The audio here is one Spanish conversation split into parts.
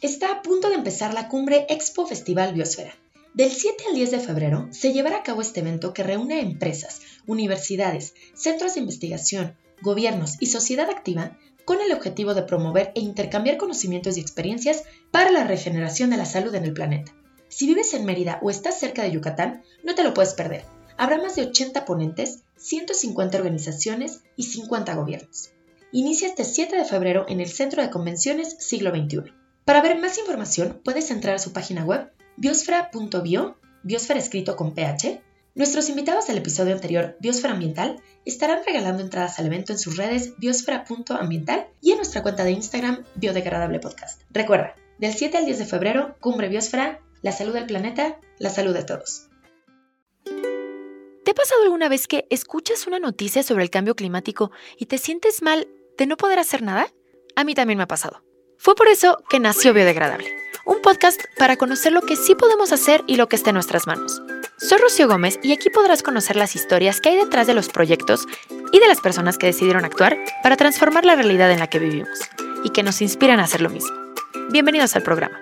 Está a punto de empezar la cumbre Expo Festival Biosfera. Del 7 al 10 de febrero se llevará a cabo este evento que reúne empresas, universidades, centros de investigación, gobiernos y sociedad activa con el objetivo de promover e intercambiar conocimientos y experiencias para la regeneración de la salud en el planeta. Si vives en Mérida o estás cerca de Yucatán, no te lo puedes perder. Habrá más de 80 ponentes, 150 organizaciones y 50 gobiernos. Inicia este 7 de febrero en el Centro de Convenciones Siglo XXI. Para ver más información, puedes entrar a su página web biosfera.bio, biosfera escrito con PH. Nuestros invitados del episodio anterior, Biosfera Ambiental, estarán regalando entradas al evento en sus redes biosfera.ambiental y en nuestra cuenta de Instagram Biodegradable Podcast. Recuerda, del 7 al 10 de febrero, Cumbre Biosfera, la salud del planeta, la salud de todos. ¿Te ha pasado alguna vez que escuchas una noticia sobre el cambio climático y te sientes mal de no poder hacer nada? A mí también me ha pasado. Fue por eso que nació Biodegradable, un podcast para conocer lo que sí podemos hacer y lo que está en nuestras manos. Soy Rocío Gómez y aquí podrás conocer las historias que hay detrás de los proyectos y de las personas que decidieron actuar para transformar la realidad en la que vivimos y que nos inspiran a hacer lo mismo. Bienvenidos al programa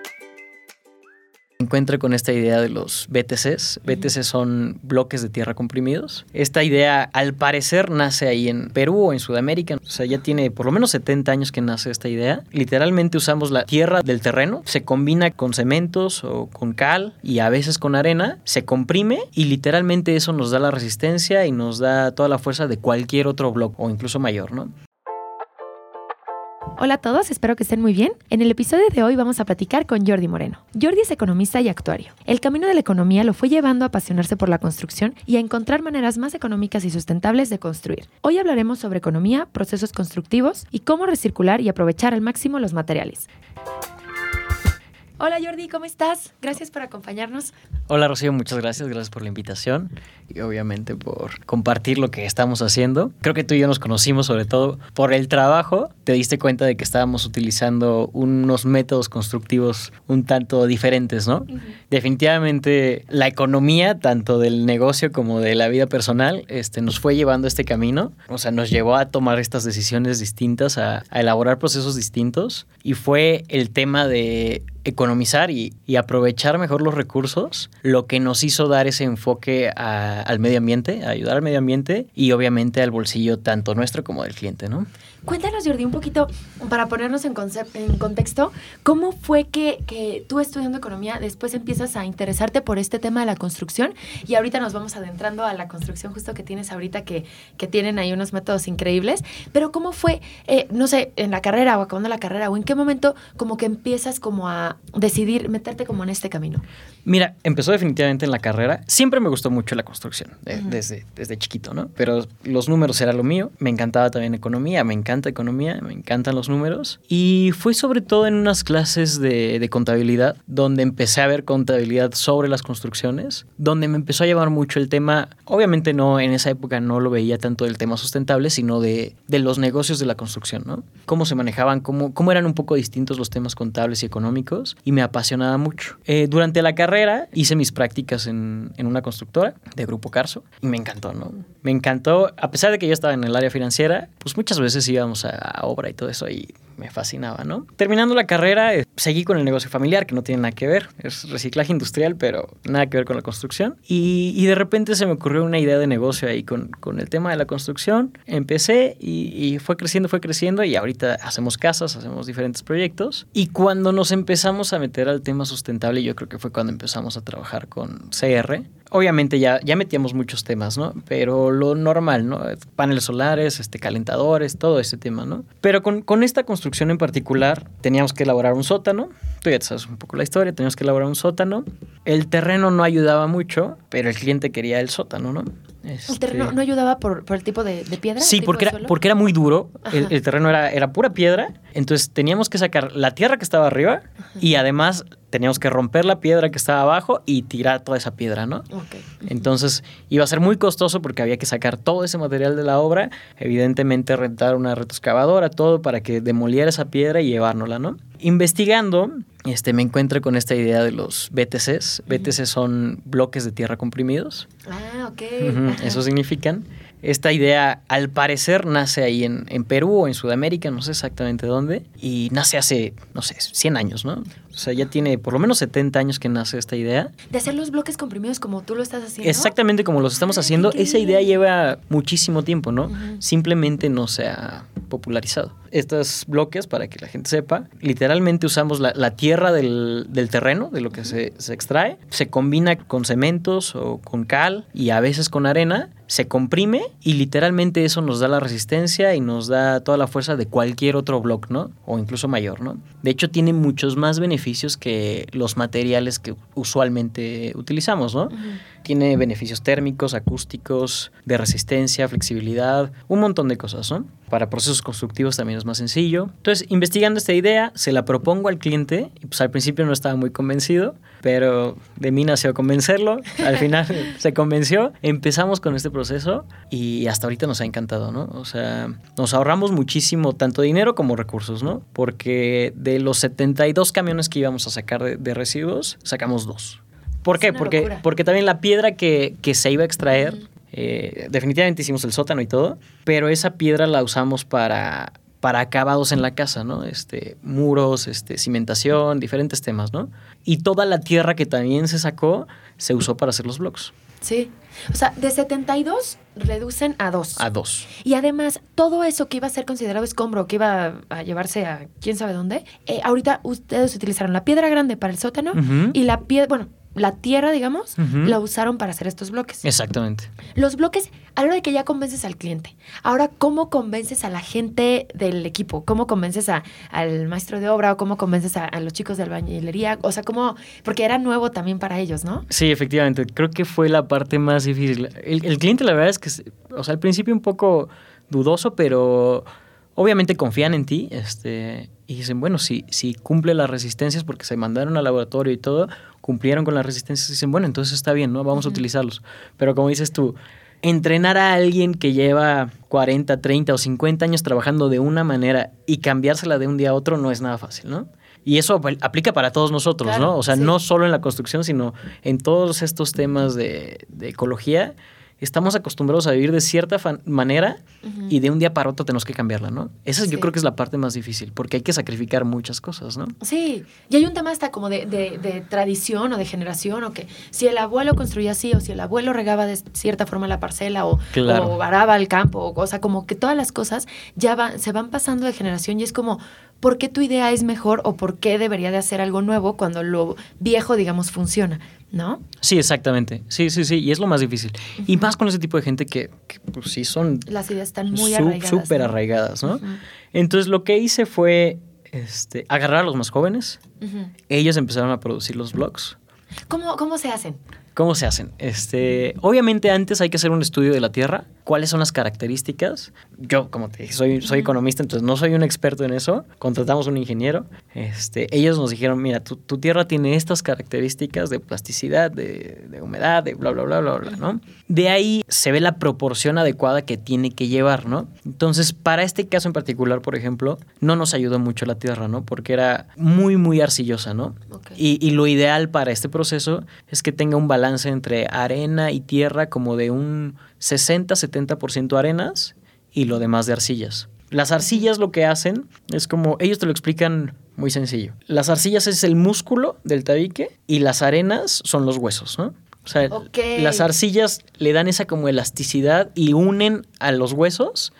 encuentro con esta idea de los BTCs. BTCs son bloques de tierra comprimidos. Esta idea, al parecer, nace ahí en Perú o en Sudamérica. O sea, ya tiene por lo menos 70 años que nace esta idea. Literalmente usamos la tierra del terreno, se combina con cementos o con cal y a veces con arena, se comprime y literalmente eso nos da la resistencia y nos da toda la fuerza de cualquier otro bloque o incluso mayor, ¿no? Hola a todos, espero que estén muy bien. En el episodio de hoy vamos a platicar con Jordi Moreno. Jordi es economista y actuario. El camino de la economía lo fue llevando a apasionarse por la construcción y a encontrar maneras más económicas y sustentables de construir. Hoy hablaremos sobre economía, procesos constructivos y cómo recircular y aprovechar al máximo los materiales. Hola Jordi, ¿cómo estás? Gracias por acompañarnos. Hola Rocío, muchas gracias, gracias por la invitación y obviamente por compartir lo que estamos haciendo. Creo que tú y yo nos conocimos sobre todo por el trabajo. Te diste cuenta de que estábamos utilizando unos métodos constructivos un tanto diferentes, ¿no? Definitivamente la economía, tanto del negocio como de la vida personal, este, nos fue llevando este camino. O sea, nos llevó a tomar estas decisiones distintas, a, a elaborar procesos distintos y fue el tema de economizar y, aprovechar mejor los recursos, lo que nos hizo dar ese enfoque al medio ambiente, a ayudar al medio ambiente y obviamente al bolsillo tanto nuestro como del cliente, ¿no? Cuéntanos, Jordi, un poquito, para ponernos en, en contexto, ¿cómo fue que, que, tú estudiando economía después empiezas a interesarte por este tema de la construcción? Y ahorita nos vamos adentrando a la construcción justo que tienes ahorita, que, que tienen ahí unos métodos increíbles. Pero ¿cómo fue, eh, no sé, en la carrera o acabando la carrera, o en qué momento como que empiezas como a decidir meterte como en este camino? Mira, empezó definitivamente en la carrera. Siempre me gustó mucho la construcción, desde, desde chiquito, ¿no? Pero los números era lo mío. Me encantaba también economía, me encanta economía, me encantan los números. Y fue sobre todo en unas clases de, de, contabilidad, donde empecé a ver contabilidad sobre las construcciones, donde me empezó a llevar mucho el tema, obviamente no, en esa época no lo veía tanto del tema sustentable, sino de, de los negocios de la construcción, ¿no? Cómo se manejaban, cómo, cómo eran un poco distintos los temas contables y económicos, y me apasionaba mucho. Eh, durante la carrera hice mis prácticas en, en una constructora de Grupo Carso, y me encantó, ¿no? Me encantó, a pesar de que yo estaba en el área financiera, pues muchas veces iba a, obra y todo eso y me fascinaba, ¿no? Terminando la carrera, eh, seguí con el negocio familiar, que no tiene nada que ver, es reciclaje industrial, pero nada que ver con la construcción. Y, de repente se me ocurrió una idea de negocio ahí con, con el tema de la construcción. Empecé y, fue creciendo, fue creciendo y ahorita hacemos casas, hacemos diferentes proyectos. Y cuando nos empezamos a meter al tema sustentable, yo creo que fue cuando empezamos a trabajar con CR. Obviamente ya, ya metíamos muchos temas, ¿no? Pero lo normal, ¿no? Paneles solares, este, calentadores, todo ese tema, ¿no? Pero con, con esta construcción en particular, teníamos que elaborar un sótano. Tú ya sabes un poco la historia, teníamos que elaborar un sótano. El terreno no ayudaba mucho, pero el cliente quería el sótano, ¿no? ¿El terreno este, no ayudaba por, el tipo de, piedra? Sí, porque era, porque era muy duro. El, terreno era, era pura piedra. Entonces teníamos que sacar la tierra que estaba arriba y además teníamos que romper la piedra que estaba abajo y tirar toda esa piedra, ¿no? Entonces iba a ser muy costoso porque había que sacar todo ese material de la obra, evidentemente rentar una retroexcavadora, todo para que demoliera esa piedra y llevárnosla, ¿no? Investigando, este, me encuentro con esta idea de los BTCs. BTCs son bloques de tierra comprimidos. Ah, ok. Eso significan. Esta idea, al parecer, nace ahí en, en, Perú o en Sudamérica, no sé exactamente dónde, y nace hace, no sé, 100 años, ¿no? O sea, ya tiene por lo menos 70 años que nace esta idea. De hacer los bloques comprimidos como tú lo estás haciendo. Exactamente como los estamos haciendo. Esa idea lleva muchísimo tiempo, ¿no? Simplemente no se ha popularizado. Estos bloques, para que la gente sepa, literalmente usamos la, la tierra del, del, terreno, de lo que se, se extrae, se combina con cementos o con cal y a veces con arena se comprime y literalmente eso nos da la resistencia y nos da toda la fuerza de cualquier otro bloque, ¿no? O incluso mayor, ¿no? De hecho, tiene muchos más beneficios que los materiales que usualmente utilizamos, ¿no? Tiene beneficios térmicos, acústicos, de resistencia, flexibilidad, un montón de cosas, ¿no? Para procesos constructivos también es más sencillo. Entonces, investigando esta idea, se la propongo al cliente y pues al principio no estaba muy convencido, pero de mí nació convencerlo. Al final se convenció. Empezamos con este proceso y hasta ahorita nos ha encantado, ¿no? O sea, nos ahorramos muchísimo tanto dinero como recursos, ¿no? Porque de los 72 camiones que íbamos a sacar de, de residuos, sacamos dos. ¿Por qué? Porque, porque también la piedra que, que se iba a extraer, uh -huh. eh, definitivamente hicimos el sótano y todo, pero esa piedra la usamos para, para acabados en la casa, ¿no? Este, muros, este, cimentación, diferentes temas, ¿no? Y toda la tierra que también se sacó se usó para hacer los bloques. Sí. O sea, de 72 reducen a 2. A 2. Y además, todo eso que iba a ser considerado escombro, que iba a llevarse a quién sabe dónde, eh, ahorita ustedes utilizaron la piedra grande para el sótano uh -huh. y la piedra, bueno, la tierra, digamos, uh -huh. la usaron para hacer estos bloques. Exactamente. Los bloques, a la hora de que ya convences al cliente, ahora, ¿cómo convences a la gente del equipo? ¿Cómo convences a, al maestro de obra o cómo convences a, a, los chicos de albañilería? O sea, ¿cómo? Porque era nuevo también para ellos, ¿no? Sí, efectivamente. Creo que fue la parte más difícil. El, el cliente, la verdad es que, o sea, al principio un poco dudoso, pero obviamente confían en ti este, y dicen, bueno, si, si cumple las resistencias porque se mandaron al laboratorio y todo, cumplieron con las resistencias y dicen, bueno, entonces está bien, ¿no? Vamos uh -huh. a utilizarlos. Pero como dices tú, entrenar a alguien que lleva 40, 30 o 50 años trabajando de una manera y cambiársela de un día a otro no es nada fácil, ¿no? Y eso aplica para todos nosotros, claro, ¿no? O sea, sí. no solo en la construcción, sino en todos estos temas de, de ecología estamos acostumbrados a vivir de cierta manera uh -huh. y de un día para otro tenemos que cambiarla, ¿no? Esa sí. yo creo que es la parte más difícil, porque hay que sacrificar muchas cosas, ¿no? Sí, y hay un tema hasta como de, de, de, tradición o de generación, o que si el abuelo construía así, o si el abuelo regaba de cierta forma la parcela, o, claro. o varaba el campo, o, o sea, como que todas las cosas ya va, se van pasando de generación y es como, ¿por qué tu idea es mejor o por qué debería de hacer algo nuevo cuando lo viejo, digamos, funciona? ¿No? Sí, exactamente. Sí, sí, sí. Y es lo más difícil. Uh -huh. Y más con ese tipo de gente que, que pues sí son... Las ideas están muy arraigadas. Súper arraigadas, ¿no? Uh -huh. Entonces lo que hice fue este, agarrar a los más jóvenes. Uh -huh. Ellos empezaron a producir los blogs. ¿Cómo, ¿Cómo se hacen? ¿Cómo se hacen? Este, obviamente antes hay que hacer un estudio de la Tierra, cuáles son las características. Yo, como te dije, soy, soy economista, entonces no soy un experto en eso. Contratamos un ingeniero. Este, ellos nos dijeron, mira, tu, tu Tierra tiene estas características de plasticidad, de, de, humedad, de bla, bla, bla, bla, bla, ¿no? De ahí se ve la proporción adecuada que tiene que llevar, ¿no? Entonces, para este caso en particular, por ejemplo, no nos ayudó mucho la Tierra, ¿no? Porque era muy, muy arcillosa, ¿no? Okay. Y, y lo ideal para este proceso es que tenga un balance entre arena y tierra como de un 60-70% arenas y lo demás de arcillas. Las arcillas lo que hacen es como, ellos te lo explican muy sencillo. Las arcillas es el músculo del tabique y las arenas son los huesos, ¿no? O sea, okay. las arcillas le dan esa como elasticidad y unen a los huesos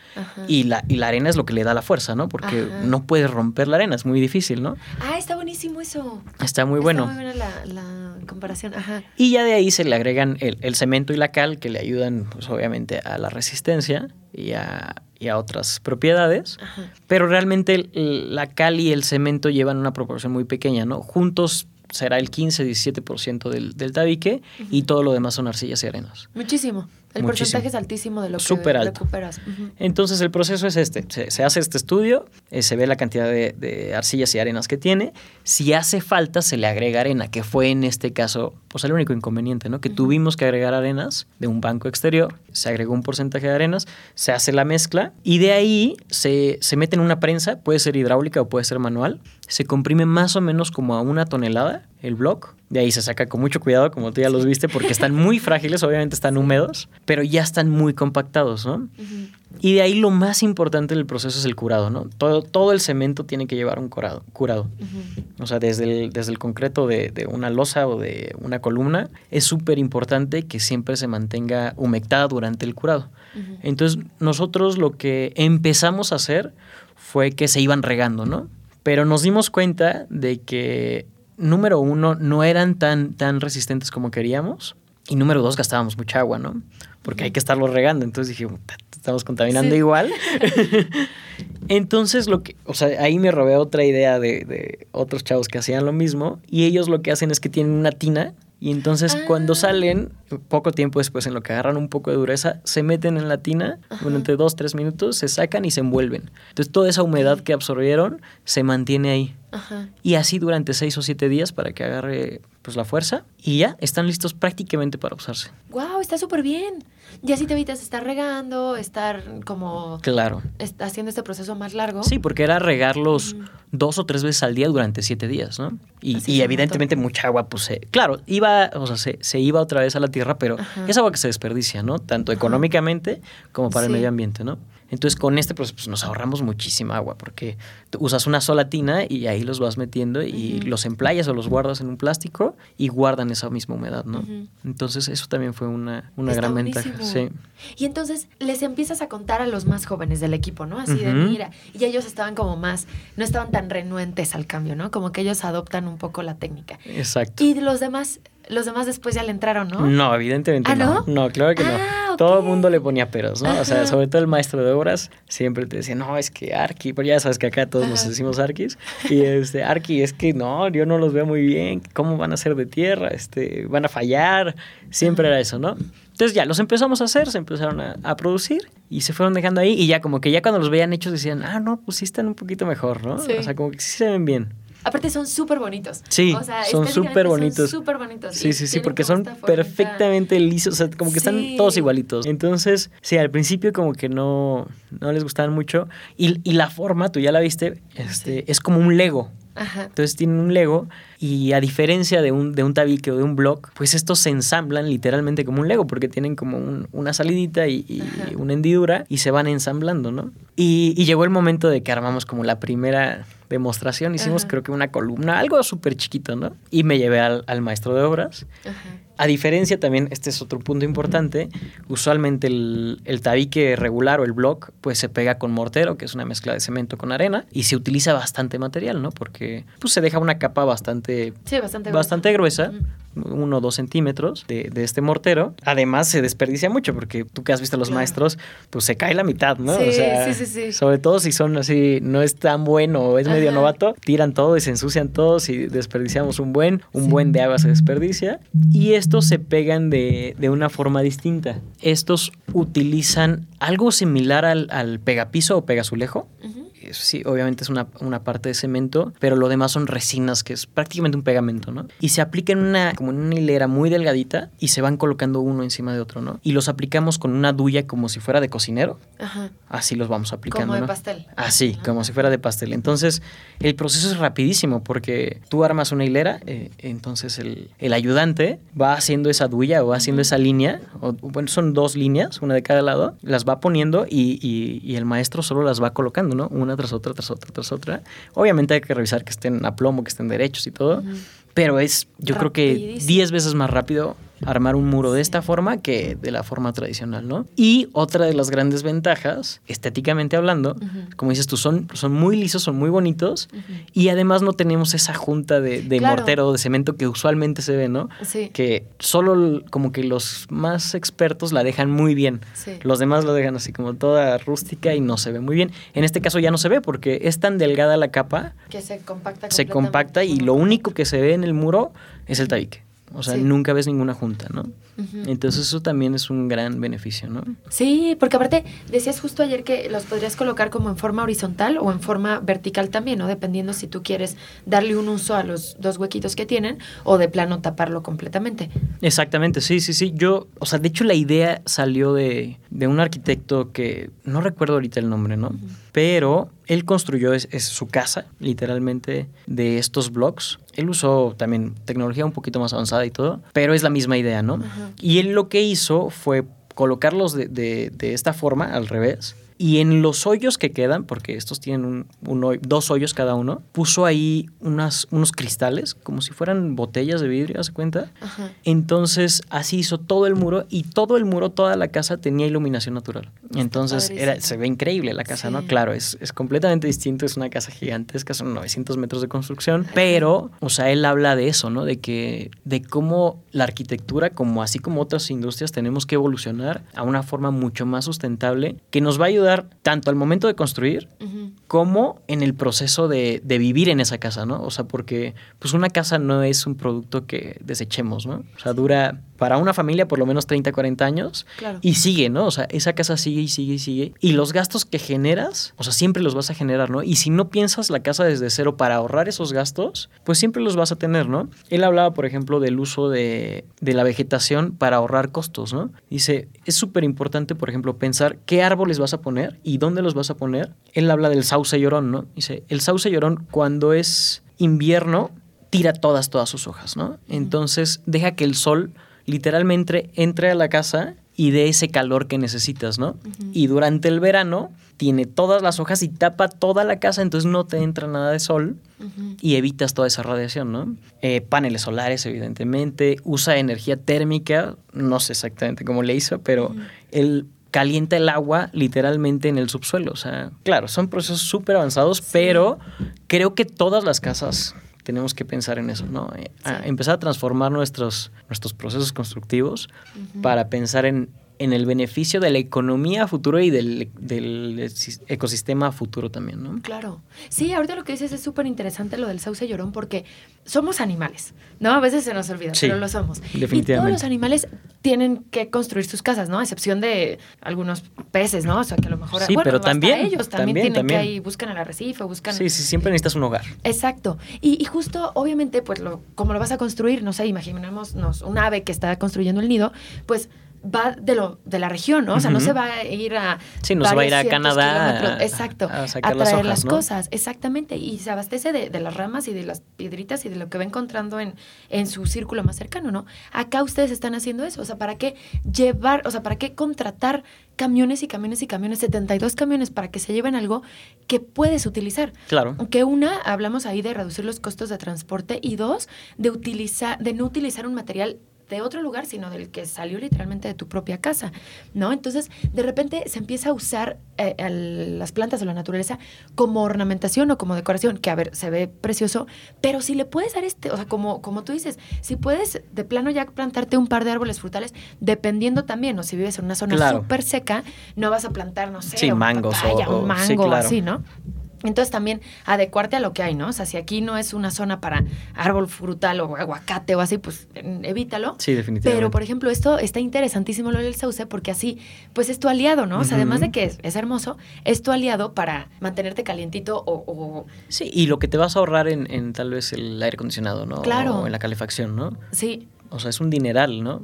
y la, y la arena es lo que le da la fuerza, ¿no? Porque Ajá. no puedes romper la arena, es muy difícil, ¿no? Ah, está buenísimo eso. Está muy bueno. Muy buena la, la comparación, Ajá. Y ya de ahí se le agregan el, el cemento y la cal que le ayudan, pues obviamente, a la resistencia y a, y a otras propiedades, Ajá. pero realmente el, la cal y el cemento llevan una proporción muy pequeña, ¿no? Juntos será el 15-17% del, del tabique uh -huh. y todo lo demás son arcillas y arenas. Muchísimo. El Muchísimo. porcentaje es altísimo de lo Super que alto. recuperas. Uh -huh. Entonces el proceso es este. Se, se hace este estudio, eh, se ve la cantidad de, de, arcillas y arenas que tiene. Si hace falta, se le agrega arena, que fue en este caso pues el único inconveniente, ¿no? Que uh -huh. tuvimos que agregar arenas de un banco exterior, se agregó un porcentaje de arenas, se hace la mezcla y de ahí se, se mete en una prensa, puede ser hidráulica o puede ser manual, se comprime más o menos como a una tonelada el block De ahí se saca con mucho cuidado, como tú ya los viste, porque están muy frágiles, obviamente están húmedos, pero ya están muy compactados, ¿no? Y de ahí lo más importante del proceso es el curado, ¿no? Todo, todo el cemento tiene que llevar un curado. curado. O sea, desde el, desde el concreto de, de una losa o de una columna, es súper importante que siempre se mantenga humectada durante el curado. Entonces, nosotros lo que empezamos a hacer fue que se iban regando, ¿no? Pero nos dimos cuenta de que, número uno, no eran tan, tan resistentes como queríamos. Y número dos, gastábamos mucha agua, ¿no? Porque hay que estarlo regando. Entonces dije, estamos contaminando Sí. igual. Entonces, lo que, o sea, ahí me robé otra idea de, de otros chavos que hacían lo mismo. Y ellos lo que hacen es que tienen una tina. Y entonces Ah. cuando salen, poco tiempo después, en lo que agarran un poco de dureza, se meten en la tina durante dos, tres minutos, se sacan y se envuelven. Entonces toda esa humedad que absorbieron se mantiene ahí. Ajá. Y así durante seis o siete días para que agarre pues la fuerza. Y ya, están listos prácticamente para usarse. Wow, está súper bien. Y así te evitas estar regando, estar como Claro. est- haciendo este proceso más largo. Sí, porque era regarlos dos o tres veces al día durante siete días, ¿no? Y, evidentemente mucha agua, pues, se- claro, iba, o sea, se, se iba otra vez a la tierra, pero Ajá. es agua que se desperdicia, ¿no? Tanto económicamente como para Sí. el medio ambiente, ¿no? Entonces, con este proceso, pues, nos ahorramos muchísima agua, porque usas una sola tina y ahí los vas metiendo y Ujú. los emplayas o los guardas en un plástico y guardan esa misma humedad, ¿no? Entonces, eso también fue una, una gran ventaja. Sí. Y entonces les empiezas a contar a los más jóvenes del equipo, ¿no? Así de mira. Y ellos estaban como más, no estaban tan renuentes al cambio, ¿no? Como que ellos adoptan un poco la técnica. Exacto. Y los demás, los demás después ya le entraron, ¿no? No, evidentemente ¿Ah, no. no? No, claro que Ah, no. ok. Todo el mundo le ponía peros, ¿no? O sea, sobre todo el maestro de obras siempre te decía, no, es que Arki, pero ya sabes que acá todos nos decimos Arkis. Y este, Arki, es que no, yo no los veo muy bien. ¿Cómo van a ser de tierra? Este, van a fallar. Siempre era eso, ¿no? Entonces ya los empezamos a hacer, se empezaron a, a producir y se fueron dejando ahí. Y ya como que ya cuando los veían hechos decían, ah, no, pues sí están un poquito mejor, ¿no? Sí. O sea, como que sí se ven bien. Aparte son súper bonitos. Sí, O sea, son súper bonitos. Súper bonitos. Sí, sí, sí, porque son perfectamente lisos, o sea, como que están todos igualitos. Entonces, sí, al principio como que no, no les gustaban mucho. Y, y la forma, tú ya la viste, este, Sí. es como un Lego. Ajá. Entonces tienen un Lego y a diferencia de un, de un tabique o de un block, pues estos se ensamblan literalmente como un Lego porque tienen como un- una salidita y, una hendidura y se van ensamblando, ¿no? Y, y llegó el momento de que armamos como la primera demostración, hicimos Ajá. creo que una columna, algo súper chiquito, ¿no? Y me llevé al, al maestro de obras. Ajá. A diferencia también, este es otro punto importante, usualmente el, el tabique regular o el block pues se pega con mortero, que es una mezcla de cemento con arena, y se utiliza bastante material, ¿no? Porque pues se deja una capa bastante, Sí, bastante bastante gruesa, uno o dos centímetros de, de este mortero. Además se desperdicia mucho, porque tú que has visto a los Claro. maestros, pues se cae la mitad, ¿no? Sí, o sea, sí. Sobre todo si son así, no es tan bueno o es medio novato, tiran todo y se ensucian todos y desperdiciamos un buen, un buen de agua se desperdicia. Y estos se pegan de, de una forma distinta. Estos utilizan algo similar al, al pegapiso o pegazulejo. Eso Sí, obviamente es una, una parte de cemento, pero lo demás son resinas, que es prácticamente un pegamento, ¿no? Y se aplica en una, como en una hilera muy delgadita y se van colocando uno encima de otro, ¿no? Y los aplicamos con una duya como si fuera de cocinero. Ajá. Así los vamos aplicando, Como de ¿no? pastel. Así, Ajá. como si fuera de pastel. Entonces, el proceso es rapidísimo porque tú armas una hilera, eh, entonces el, el ayudante va haciendo esa duya o va haciendo esa línea, o, bueno, son dos líneas, una de cada lado, las va poniendo y, y- y el maestro solo las va colocando, ¿no? Una tras otra, tras otra, tras otra. Obviamente hay que revisar que estén a plomo, que estén derechos y todo, pero es, yo creo que Rapidísimo. 10 veces más rápido armar un muro de esta forma que de la forma tradicional, ¿no? Y otra de las grandes ventajas, estéticamente hablando, como dices tú, son, son muy lisos, son muy bonitos y además no tenemos esa junta de, de Claro. mortero o de cemento que usualmente se ve, ¿no? Sí. Que solo como que los más expertos la dejan muy bien. Sí. Los demás lo dejan así como toda rústica y no se ve muy bien. En este caso ya no se ve porque es tan delgada la capa, Que se compacta se compacta y lo único que se ve en el muro es el tabique. O sea, Sí. nunca ves ninguna junta, ¿no? Entonces eso también es un gran beneficio, ¿no? Sí, porque aparte decías justo ayer que los podrías colocar como en forma horizontal o en forma vertical también, ¿no? Dependiendo si tú quieres darle un uso a los dos huequitos que tienen o de plano taparlo completamente. Exactamente, sí, sí, sí. Yo, o sea, de hecho la idea salió de, de un arquitecto que no recuerdo ahorita el nombre, ¿no? Pero él construyó es, su casa, literalmente, de estos blogs. Él usó también tecnología un poquito más avanzada y todo, pero es la misma idea, ¿no? Y él lo que hizo fue colocarlos de, de esta forma, al revés, y en los hoyos que quedan, porque estos tienen un, dos hoyos cada uno, puso ahí unas, unos cristales, como si fueran botellas de vidrio, ¿se cuenta? Entonces así hizo todo el muro y todo el muro, toda la casa tenía iluminación natural. Entonces era, se ve increíble la casa, ¿no? Claro, es, es, completamente distinto, es una casa gigantesca, son 900 metros de construcción, pero, o sea, él habla de eso, ¿no? De que, de cómo la arquitectura, como así como otras industrias, tenemos que evolucionar a una forma mucho más sustentable que nos va a ayudar tanto al momento de construir como en el proceso de, vivir en esa casa, ¿no? O sea, porque pues una casa no es un producto que desechemos, ¿no? O sea, dura para una familia por lo menos 30, 40 años y sigue, ¿no? O sea, esa casa sigue y sigue y sigue. Y los gastos que generas, o sea, siempre los vas a generar, ¿no? Y si no piensas la casa desde cero para ahorrar esos gastos, pues siempre los vas a tener, ¿no? Él hablaba, por ejemplo, del uso de, de la vegetación para ahorrar costos, ¿no? Dice, es súper importante, por ejemplo, pensar qué árboles vas a poner y dónde los vas a poner. Él habla del sauce llorón, ¿no? Dice, el sauce llorón cuando es invierno tira todas, todas sus hojas, ¿no? Entonces deja que el sol literalmente entre a la casa y dé ese calor que necesitas, ¿no? Y durante el verano tiene todas las hojas y tapa toda la casa, entonces no te entra nada de sol y evitas toda esa radiación, ¿no? Eh, paneles solares, evidentemente, usa energía térmica, no sé exactamente cómo le hizo, pero él calienta el agua literalmente en el subsuelo, o sea, claro, son procesos súper avanzados, pero creo que todas las casas tenemos que pensar en eso, ¿no? Eh, empezar a transformar nuestros, nuestros procesos constructivos para pensar en en el beneficio de la economía futuro y del, ecosistema futuro también, ¿no? Claro. Sí, ahorita lo que dices es súper interesante lo del sauce llorón porque somos animales, ¿no? A veces se nos olvida, pero lo somos. Definitivamente. Y todos los animales tienen que construir sus casas, ¿no? A excepción de algunos peces, ¿no? O sea, que a lo mejor... Sí, pero también... ellos también, tienen que ir, buscan el arrecife, buscan... Sí, sí, siempre necesitas un hogar. Exacto. Y, justo, obviamente, pues, lo, como lo vas a construir, no sé, imaginémonos un ave que está construyendo el nido, pues va de lo de la región, ¿no? O sea, no se va a ir a Sí, no se va a ir a Canadá. exacto, a, traer las, cosas, exactamente, y se abastece de, las ramas y de las piedritas y de lo que va encontrando en, en su círculo más cercano, ¿no? Acá ustedes están haciendo eso, o sea, ¿para qué llevar, o sea, para qué contratar camiones y camiones y camiones, 72 camiones para que se lleven algo que puedes utilizar? Claro. Que una, hablamos ahí de reducir los costos de transporte y dos, de utilizar de no utilizar un material de otro lugar, sino del que salió literalmente de tu propia casa, ¿no? Entonces, de repente se empieza a usar eh, las plantas de la naturaleza como ornamentación o como decoración, que a ver, se ve precioso, pero si le puedes dar este, o sea, como, como tú dices, si puedes de plano ya plantarte un par de árboles frutales, dependiendo también, o si vives en una zona súper seca, no vas a plantar, no sé, mangos o, un mango así, ¿no? Entonces también adecuarte a lo que hay, ¿no? O sea, si aquí no es una zona para árbol frutal o aguacate o así, pues evítalo. Sí, definitivamente. Pero, por ejemplo, esto está interesantísimo lo del sauce porque así, pues es tu aliado, ¿no? O sea, además de que es, hermoso, es tu aliado para mantenerte calientito o, Sí, y lo que te vas a ahorrar en, en tal vez el aire acondicionado, ¿no? Claro. O en la calefacción, ¿no? Sí o sea, es un dineral, ¿no?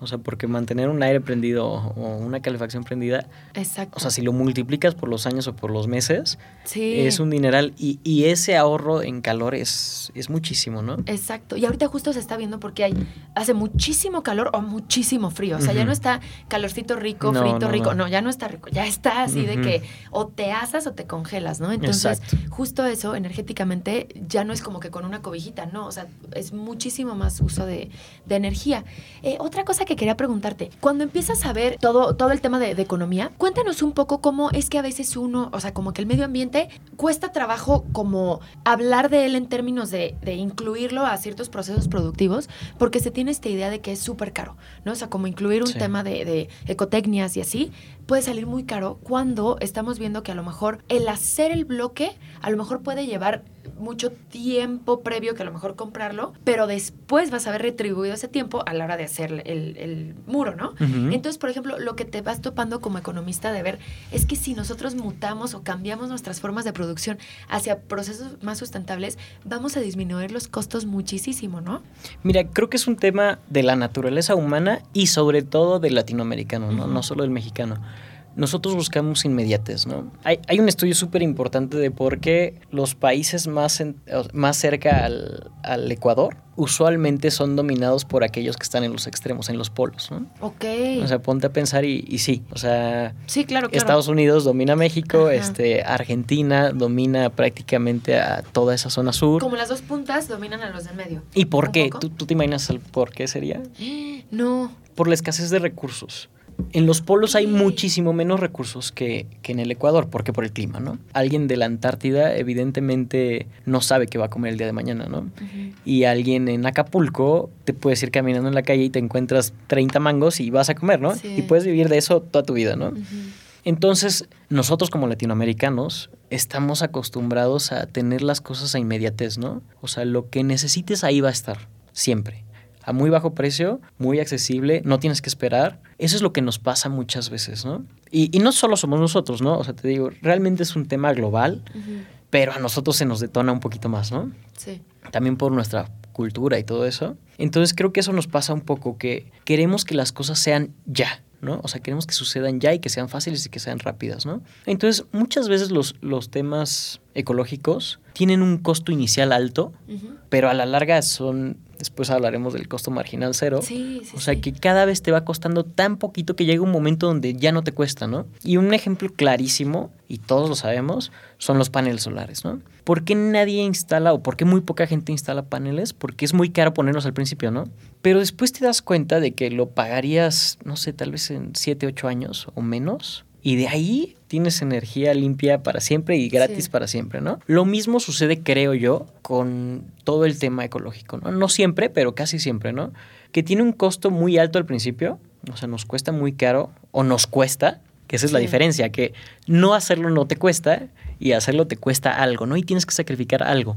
O sea, porque mantener un aire prendido o una calefacción prendida, Exacto. o sea, si lo multiplicas por los años o por los meses, es un dineral y, y, ese ahorro en calor es, es muchísimo, ¿no? Exacto. Y ahorita justo se está viendo porque hay, hace muchísimo calor o muchísimo frío. O sea, ya no está calorcito rico, frito rico. No. ya no está rico. Ya está así de que o te asas o te congelas, ¿no? Entonces, justo eso energéticamente ya no es como que con una cobijita, no. O sea, es muchísimo más uso de de energía. Eh, otra cosa que quería preguntarte, cuando empiezas a ver todo, todo el tema de, economía, cuéntanos un poco cómo es que a veces uno, o sea, como que el medio ambiente cuesta trabajo como hablar de él en términos de, incluirlo a ciertos procesos productivos, porque se tiene esta idea de que es súper caro, ¿no? O sea, como incluir un tema de, de ecotecnias y así, puede salir muy caro cuando estamos viendo que a lo mejor el hacer el bloque a lo mejor puede llevar mucho tiempo previo que a lo mejor comprarlo, pero después vas a haber retribuido ese tiempo a la hora de hacer el, muro, ¿no? Entonces, por ejemplo, lo que te vas topando como economista de ver es que si nosotros mutamos o cambiamos nuestras formas de producción hacia procesos más sustentables, vamos a disminuir los costos muchísimo, ¿no? Mira, creo que es un tema de la naturaleza humana y sobre todo del latinoamericano, ¿no? No solo del mexicano nosotros buscamos inmediatez, ¿no? Hay, hay un estudio súper importante de por qué los países más, en- más cerca al, al Ecuador usualmente son dominados por aquellos que están en los extremos, en los polos, ¿no? Ok. O sea, ponte a pensar y, y sí, o sea, sí, claro, claro. Estados Unidos domina México, Ajá. este, Argentina domina prácticamente a toda esa zona sur. Como las dos puntas dominan a los del medio. ¿Y por ¿Un qué? ¿Tú, tú te imaginas el por qué sería? No. Por la escasez de recursos. En los polos hay muchísimo menos recursos que, que en el Ecuador, porque por el clima, ¿no? Alguien de la Antártida evidentemente no sabe qué va a comer el día de mañana, ¿no? Y alguien en Acapulco te puedes ir caminando en la calle y te encuentras 30 mangos y vas a comer, ¿no? Sí. Y puedes vivir de eso toda tu vida, ¿no? Entonces, nosotros como latinoamericanos estamos acostumbrados a tener las cosas a inmediatez, ¿no? O sea, lo que necesites ahí va a estar, siempre. A muy bajo precio, muy accesible, no tienes que esperar. Eso es lo que nos pasa muchas veces, ¿no? Y, y no solo somos nosotros, ¿no? O sea, te digo, realmente es un tema global, pero a nosotros se nos detona un poquito más, ¿no? Sí. también por nuestra cultura y todo eso. Entonces creo que eso nos pasa un poco, que queremos que las cosas sean ya, ¿no? O sea, queremos que sucedan ya y que sean fáciles y que sean rápidas, ¿no? Entonces muchas veces los, los temas ecológicos tienen un costo inicial alto, pero a la larga son, después hablaremos del costo marginal cero. Sí, sí. O sea, sí. que cada vez te va costando tan poquito que llega un momento donde ya no te cuesta, ¿no? Y un ejemplo clarísimo, y todos lo sabemos, son los paneles solares, ¿no? ¿Por qué nadie instala o por qué muy poca gente instala paneles? Porque es muy caro ponerlos al principio, ¿no? Pero después te das cuenta de que lo pagarías, no sé, tal vez en 7, 8 años o menos. Y de ahí tienes energía limpia para siempre y gratis Sí. para siempre, ¿no? Lo mismo sucede, creo yo, con todo el tema ecológico, ¿no? No siempre, pero casi siempre, ¿no? Que tiene un costo muy alto al principio, o sea, nos cuesta muy caro o nos cuesta, que esa es la diferencia, que no hacerlo no te cuesta y hacerlo te cuesta algo, ¿no? Y tienes que sacrificar algo.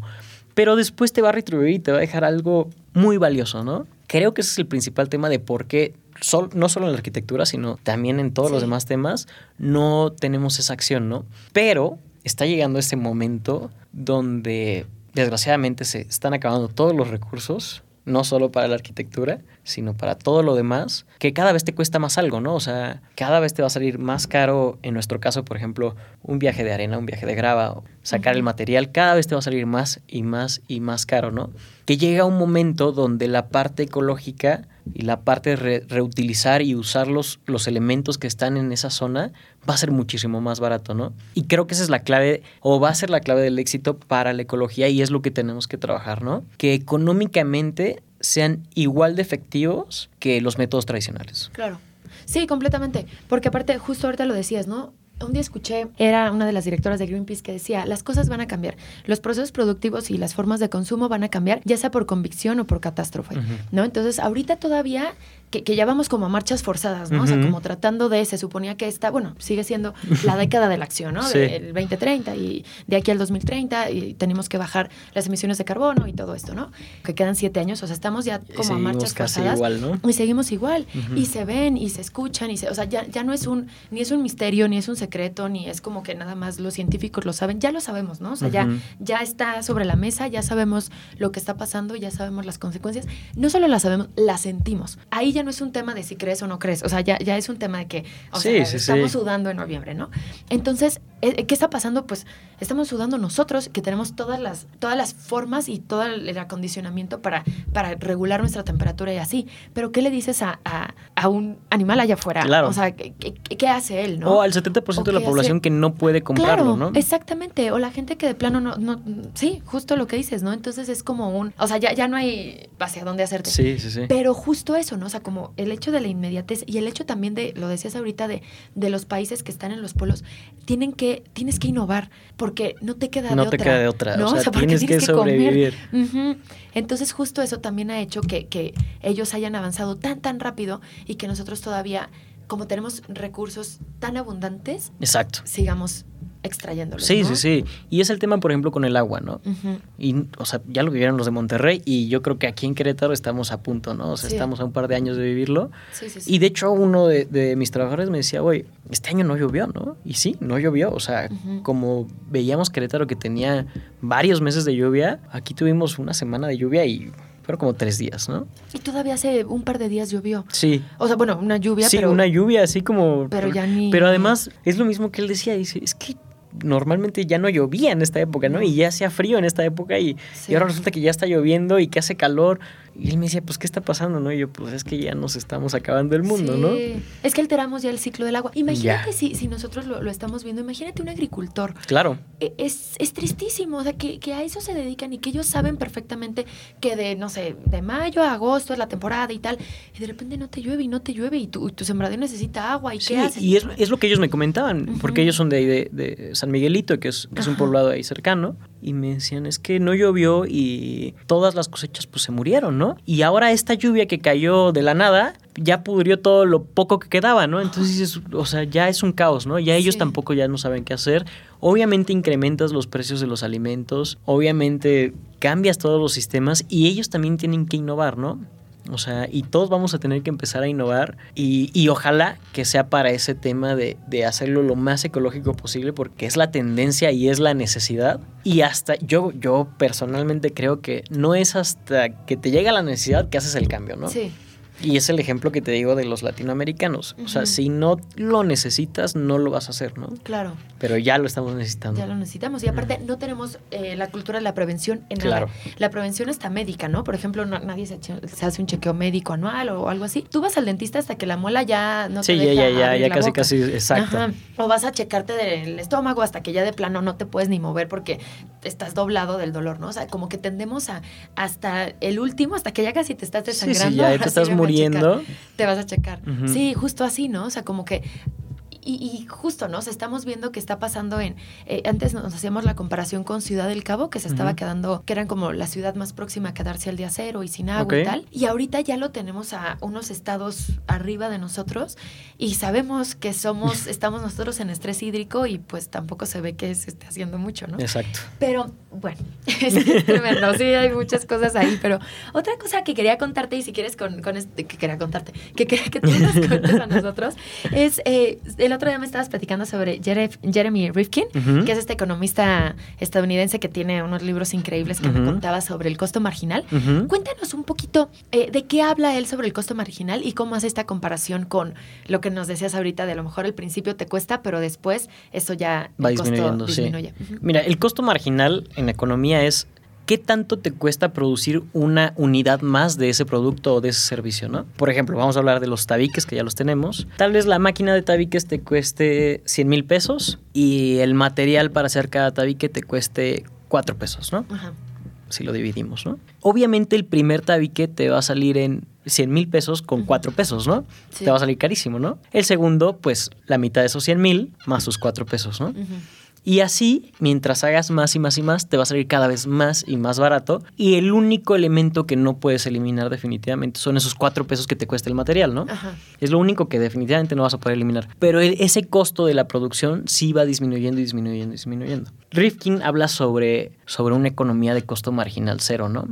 Pero después te va a retribuir y te va a dejar algo muy valioso, ¿no? Creo que ese es el principal tema de por qué, sol- no solo en la arquitectura, sino también en todos los demás temas, no tenemos esa acción, ¿no? Pero está llegando este momento donde desgraciadamente se están acabando todos los recursos, no solo para la arquitectura, sino para todo lo demás, que cada vez te cuesta más algo, ¿no? O sea, cada vez te va a salir más caro, en nuestro caso, por ejemplo, un viaje de arena, un viaje de grava, o sacar el material, cada vez te va a salir más y más y más caro, ¿no? Que llega un momento donde la parte ecológica y la parte de re- reutilizar y usar los, los elementos que están en esa zona va a ser muchísimo más barato, ¿no? Y creo que esa es la clave, o va a ser la clave del éxito para la ecología y es lo que tenemos que trabajar, ¿no? Que económicamente sean igual de efectivos que los métodos tradicionales. Claro. Sí, completamente. Porque aparte, justo ahorita lo decías, ¿no? Un día escuché, era una de las directoras de Greenpeace que decía, las cosas van a cambiar, los procesos productivos y las formas de consumo van a cambiar, ya sea por convicción o por catástrofe. ¿no? Entonces, ahorita todavía, que, que ya vamos como a marchas forzadas, ¿no? O sea, como tratando de, se suponía que esta, bueno, sigue siendo la década de la acción, ¿no? Sí. Del 2030 y de aquí al 2030 y tenemos que bajar las emisiones de carbono y todo esto, ¿no? Que quedan siete años, o sea, estamos ya como a marchas casi forzadas. igual, ¿no? Y seguimos igual. Y se ven y se escuchan. Y se, o sea, ya, ya no es un, ni es un misterio, ni es un secreto, ni es como que nada más los científicos lo saben. Ya lo sabemos, ¿no? O sea, ya, ya está sobre la mesa, ya sabemos lo que está pasando, ya sabemos las consecuencias. No solo las sabemos, las sentimos. Ahí ya no es un tema de si crees o no crees. O sea, ya, ya es un tema de que, o Sí, sea, sí, estamos sí. sudando en noviembre, ¿no? Entonces, eh, ¿qué está pasando? Pues estamos sudando nosotros, que tenemos todas las, todas las formas y todo el acondicionamiento para, para regular nuestra temperatura y así. Pero, ¿qué le dices a, a- a un animal allá afuera? Claro. O sea, ¿qué, qué- qué hace él, no? O al 70% de ¿O la qué población hace? que no puede comprarlo, claro, ¿no? exactamente. O la gente que de plano no, no, sí, justo lo que dices, ¿no? Entonces es como un, o sea, ya, ya no hay hacia dónde hacerte. Sí, sí, sí. Pero justo eso, ¿no? O sea, como el hecho de la inmediatez y el hecho también de, lo decías ahorita, de, de los países que están en los polos, tienen que, tienes que innovar, porque no te queda No de te otra. queda de otra, o sea, porque tienes que sobrevivir. Ujú. Entonces, justo eso también ha hecho que, que ellos hayan avanzado tan, tan rápido y que nosotros todavía, como tenemos recursos tan abundantes, Exacto. sigamos extrayéndolos. Sí, ¿no? sí, sí. Y es el tema, por ejemplo, con el agua, ¿no? Y, o sea, ya lo vivieron los de Monterrey y yo creo que aquí en Querétaro estamos a punto, ¿no? O sea, Sí. estamos a un par de años de vivirlo. Sí, sí, sí. Y de hecho uno de, de mis trabajadores me decía, güey, este año no llovió, ¿no? Y sí, no llovió. O sea, como veíamos Querétaro que tenía varios meses de lluvia, aquí tuvimos una semana de lluvia y Fueron como tres días, ¿no? Y todavía hace un par de días llovió. Sí. O sea, bueno, una lluvia, Sí, pero... una lluvia así como... Pero ya ni- Pero además, es lo mismo que él decía, dice, es que normalmente ya no llovía en esta época, ¿no? Y ya hacía frío en esta época y, Sí. y ahora resulta que ya está lloviendo y que hace calor. Y él me decía, pues, ¿qué está pasando, no? Y yo, pues, es que ya nos estamos acabando el mundo, Sí. ¿no? Es que alteramos ya el ciclo del agua. Imagínate si, si nosotros lo, lo estamos viendo, imagínate un agricultor. Claro. E- Es, es tristísimo, o sea, que, que a eso se dedican y que ellos saben perfectamente que de, no sé, de mayo a agosto es la temporada y tal, y de repente no te llueve y no te llueve y tu, y tu sembradío necesita agua y Sí, qué haces. y es, es lo que ellos me comentaban, porque ellos son de ahí de, de San Miguelito, que es, que es un poblado ahí cercano, y me decían, es que no llovió y todas las cosechas pues se murieron, ¿no? Y ahora esta lluvia que cayó de la nada ya pudrió todo lo poco que quedaba, ¿no? Entonces, o sea, ya es un caos, ¿no? Ya ellos Sí. tampoco ya no saben qué hacer. Obviamente incrementas los precios de los alimentos, obviamente cambias todos los sistemas y ellos también tienen que innovar, ¿no? O sea, y todos vamos a tener que empezar a innovar y, y ojalá que sea para ese tema de, de hacerlo lo más ecológico posible porque es la tendencia y es la necesidad. Y hasta yo, yo personalmente creo que no es hasta que te llega la necesidad que haces el cambio, ¿no? Sí, Y es el ejemplo que te digo de los latinoamericanos. O sea, si no lo necesitas, no lo vas a hacer, ¿no? claro, Pero ya lo estamos necesitando. ya lo necesitamos. Y aparte, no tenemos eh, la cultura de la prevención en Claro. nada. La prevención está médica, ¿no? Por ejemplo, no- nadie se, hace un chequeo médico anual o algo así. Tú vas al dentista hasta que la muela ya no sí, te ya, deja ya, ya, ya la casi, boca. casi, exacto. Ajá. O vas a checarte del estómago hasta que ya de plano no te puedes ni mover porque estás doblado del dolor, ¿no? O sea, como que tendemos a hasta el último, hasta que ya casi te estás desangrando. sí, ya te estás checar. muriendo. Te vas a checar. Sí, justo así, ¿no? O sea, como que... Y, y justo, ¿no? O sea, estamos viendo que está pasando en... eh, antes nos hacíamos la comparación con Ciudad del Cabo, que se estaba quedando, que eran como la ciudad más próxima a quedarse al día cero y sin agua y tal. Y ahorita ya lo tenemos a unos estados arriba de nosotros y sabemos que somos, estamos nosotros en estrés hídrico y pues tampoco se ve que se esté haciendo mucho, ¿no? Exacto. Pero bueno, es tremendo, sí, hay muchas cosas ahí, pero otra cosa que quería contarte y si quieres con, con este, que quería contarte, que quería que tú nos cuentes a nosotros, es, eh, el otro día me estabas platicando sobre Jeremy Rifkin, que es este economista estadounidense que tiene unos libros increíbles que me contaba sobre el costo marginal. Cuéntanos un poquito eh, de qué habla él sobre el costo marginal y cómo hace esta comparación con lo que nos decías ahorita de a lo mejor al principio te cuesta, pero después eso ya Va el costo disminuyendo, sí. disminuye. Mira, el costo marginal en economía es qué tanto te cuesta producir una unidad más de ese producto o de ese servicio, ¿no? Por ejemplo, vamos a hablar de los tabiques que ya los tenemos. Tal vez la máquina de tabiques te cueste 100 mil pesos y el material para hacer cada tabique te cueste 4 pesos, ¿no? Ajá. Si lo dividimos, ¿no? Obviamente el primer tabique te va a salir en 100 mil pesos con Ujú. 4 pesos, ¿no? Sí. Te va a salir carísimo, ¿no? El segundo, pues la mitad de esos 100 mil más sus 4 pesos, ¿no? Ujú. Y así, mientras hagas más y más y más, te va a salir cada vez más y más barato. Y el único elemento que no puedes eliminar definitivamente son esos cuatro pesos que te cuesta el material, ¿no? Ajá. Es lo único que definitivamente no vas a poder eliminar. Pero el- ese costo de la producción sí va disminuyendo y disminuyendo y disminuyendo. Rifkin habla sobre, sobre una economía de costo marginal cero, ¿no?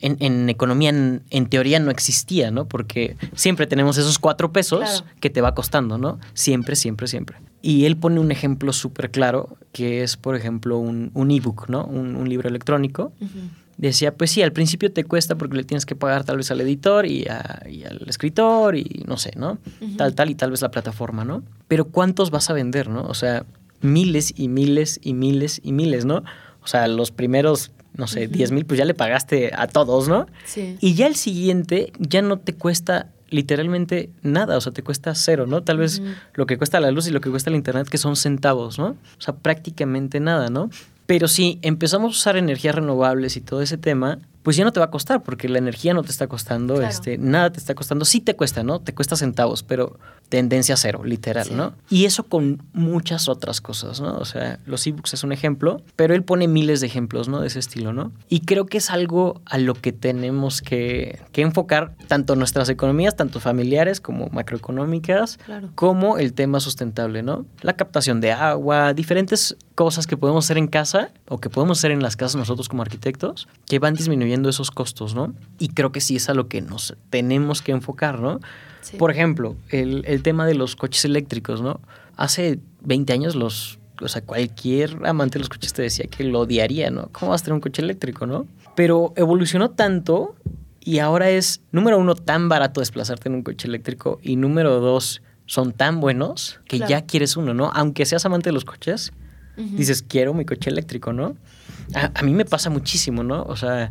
En, en economía, en, en teoría, no existía, ¿no? Porque siempre tenemos esos cuatro pesos Claro. que te va costando, ¿no? Siempre, siempre, siempre. Y él pone un ejemplo súper claro, que es, por ejemplo, un, un ebook, ¿no? Un, un libro electrónico. Decía, pues sí, al principio te cuesta porque le tienes que pagar tal vez al editor y, a- y al escritor y no sé, ¿no? Tal, tal y tal vez la plataforma, ¿no? Pero ¿cuántos vas a vender, no? O sea, miles y miles y miles y miles, ¿no? O sea, los primeros, no sé, Ujú. 10 mil, pues ya le pagaste a todos, ¿no? Sí. Y ya el siguiente ya no te cuesta literalmente nada, o sea, te cuesta cero, ¿no? Tal vez lo que cuesta la luz y lo que cuesta el internet, que son centavos, ¿no? O sea, prácticamente nada, ¿no? Pero si empezamos a usar energías renovables y todo ese tema, pues ya no te va a costar, porque la energía no te está costando, Claro. este, nada te está costando. Sí te cuesta, ¿no? Te cuesta centavos, pero tendencia cero, literal, Sí. ¿no? Y eso con muchas otras cosas, ¿no? O sea, los ebooks es un ejemplo, pero él pone miles de ejemplos, ¿no? De ese estilo, ¿no? Y creo que es algo a lo que tenemos que, que enfocar tanto nuestras economías, tanto familiares como macroeconómicas, Claro. como el tema sustentable, ¿no? La captación de agua, diferentes cosas que podemos hacer en casa o que podemos hacer en las casas nosotros como arquitectos, que van disminuyendo esos costos, ¿no? Y creo que sí es a lo que nos tenemos que enfocar, ¿no? Sí. Por ejemplo, el, el tema de los coches eléctricos, ¿no? Hace 20 años los... O sea, cualquier amante de los coches te decía que lo odiaría, ¿no? ¿Cómo vas a tener un coche eléctrico, no? Pero evolucionó tanto Y ahora es, número uno, tan barato desplazarte en un coche eléctrico y número dos, son tan buenos que ya quieres uno, ¿no? Aunque seas amante de los coches, dices, quiero mi coche eléctrico, ¿no? A, mí me pasa muchísimo, ¿no? O sea,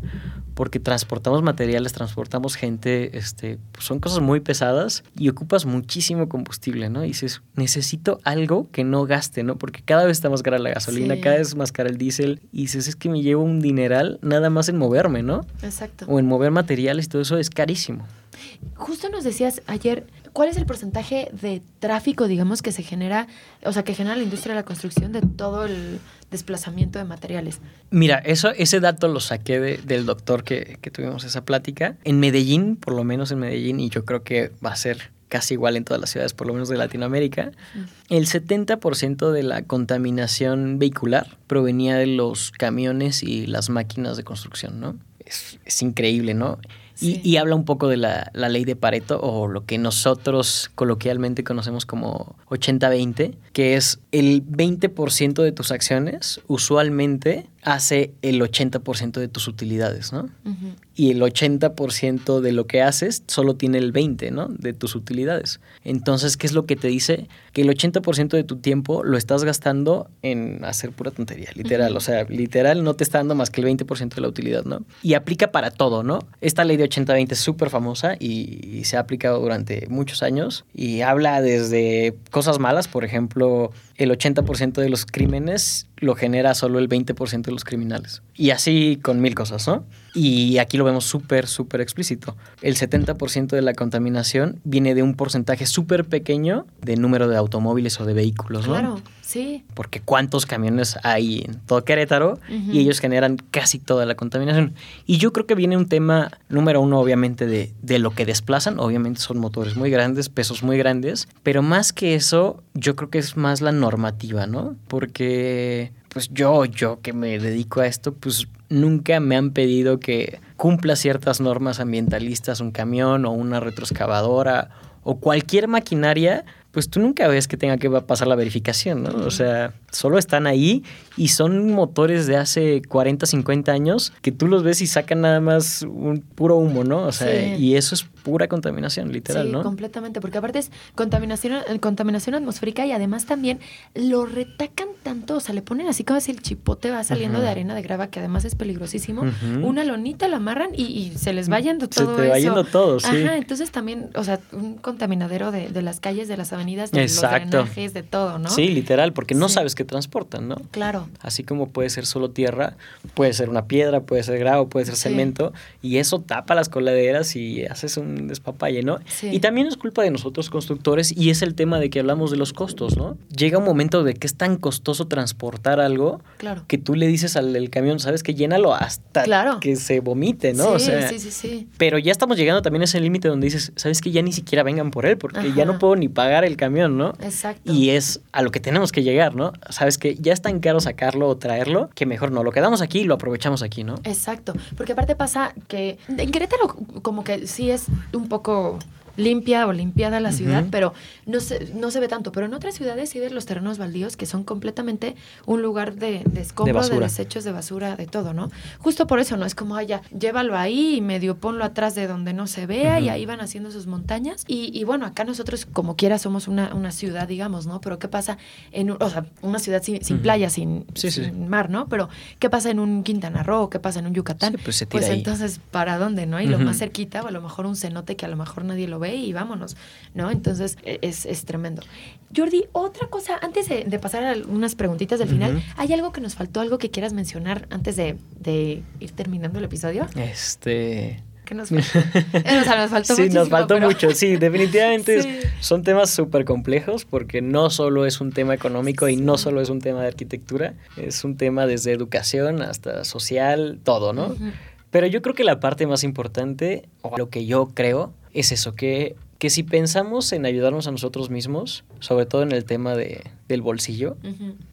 porque transportamos materiales, transportamos gente, este, pues son cosas muy pesadas y ocupas muchísimo combustible, ¿no? Y dices, necesito algo que no gaste, ¿no? Porque cada vez está más cara la gasolina, cada vez más cara el diésel y dices, es que me llevo un dineral nada más en moverme, ¿no? Exacto. O en mover materiales y todo eso es carísimo. Justo nos decías ayer, ¿cuál es el porcentaje de tráfico, digamos, que se genera, o sea, que genera la industria de la construcción de todo el desplazamiento de materiales? Mira, eso, ese dato lo saqué del doctor que, que tuvimos esa plática. En Medellín, por lo menos en Medellín, y yo creo que va a ser casi igual en todas las ciudades, por lo menos de Latinoamérica, el 70% de la contaminación vehicular provenía de los camiones y las máquinas de construcción, ¿no? Es, es increíble, ¿no? Y, habla un poco de la, ley de Pareto o lo que nosotros coloquialmente conocemos como 80-20, que es el 20% de tus acciones usualmente hace el 80% de tus utilidades, ¿no? Y el 80% de lo que haces solo tiene el 20%, ¿no? De tus utilidades. Entonces, ¿qué es lo que te dice? Que el 80% de tu tiempo lo estás gastando en hacer pura tontería, literal. O sea, literal no te está dando más que el 20% de la utilidad, ¿no? Y aplica para todo, ¿no? Esta ley de 80-20 es súper famosa y, y se ha aplicado durante muchos años y habla desde cosas malas, por ejemplo, el 80% de los crímenes lo genera solo el 20% de los criminales. Y así con mil cosas, ¿no? Y aquí lo vemos súper, súper explícito. El 70% de la contaminación viene de un porcentaje súper pequeño de número de automóviles o de vehículos, ¿no? Claro, sí. Porque cuántos camiones hay en todo Querétaro y ellos generan casi toda la contaminación. Y yo creo que viene un tema, número uno, obviamente, de, de lo que desplazan. Obviamente son motores muy grandes, pesos muy grandes, pero más que eso, yo creo que es más la normativa, ¿no? Porque pues yo, yo que me dedico a esto, pues nunca me han pedido que cumpla ciertas normas ambientalistas un camión o una retroexcavadora o cualquier maquinaria pues tú nunca ves que tenga que pasar la verificación, ¿no? O sea, solo están ahí y son motores de hace 40, 50 años que tú los ves y sacan nada más un puro humo, ¿no? O sea, y eso es pura contaminación, literal, sí, ¿no? completamente, porque aparte es contaminación, contaminación atmosférica y además también lo retacan tanto, o sea, le ponen así como si el chipote va saliendo de arena de grava, que además es peligrosísimo, una lonita la amarran y, se les va yendo todo Se te va yendo todo, sí. Ajá, entonces también, o sea, un contaminadero de, de las calles, de las avenidas, de los drenajes, de todo, ¿no? Sí, literal, porque no sabes qué transportan, ¿no? Claro. Así como puede ser solo tierra, puede ser una piedra, puede ser gravo, puede ser cemento, y eso tapa las coladeras y haces un despapalle, ¿no? Y también es culpa de nosotros constructores y es el tema de que hablamos de los costos, ¿no? Llega un momento de que es tan costoso transportar algo claro. que tú le dices al del camión, ¿sabes qué? Llénalo hasta que se vomite, ¿no? Sí, sí, sí, sí. Pero ya estamos llegando también a ese límite donde dices, ¿sabes qué? Ya ni siquiera vengan por él porque ya no puedo ni pagar el camión, ¿no? Exacto. Y es a lo que tenemos que llegar, ¿no? Sabes que ya es tan caro sacarlo o traerlo que mejor no, lo quedamos aquí y lo aprovechamos aquí, ¿no? Exacto, porque aparte pasa que en Querétaro como que sí es un poco limpia o limpiada la ciudad, pero no se, no se ve tanto. Pero en otras ciudades sí ves los terrenos baldíos que son completamente un lugar de, de escombro, de, desechos, de basura, de todo, ¿no? Justo por eso, ¿no? Es como, ya, llévalo ahí y medio ponlo atrás de donde no se vea y ahí van haciendo sus montañas. Y, y, bueno, acá nosotros como quiera somos una, una ciudad, digamos, ¿no? Pero ¿qué pasa en, o sea, una ciudad sin, playa, sin, mar, ¿no? Pero ¿qué pasa en un Quintana Roo? ¿Qué pasa en un Yucatán? pues, se tira pues entonces, ¿para dónde, no? Y lo más cerquita, o a lo mejor un cenote que a lo mejor nadie lo ve y vámonos, ¿no? Entonces e, es, es tremendo. Jordi, otra cosa, antes de, pasar a unas preguntitas del final, ¿hay algo que nos faltó, algo que quieras mencionar antes de, de ir terminando el episodio? Este... ¿Qué nos faltó? O sea, nos faltó Sí, nos faltó mucho, sí, definitivamente son temas súper complejos porque no solo es un tema económico y no solo es un tema de arquitectura, es un tema desde educación hasta social, todo, ¿no? Pero yo creo que la parte más importante, o lo que yo creo, es eso, que, que si pensamos en ayudarnos a nosotros mismos, sobre todo en el tema de, del bolsillo,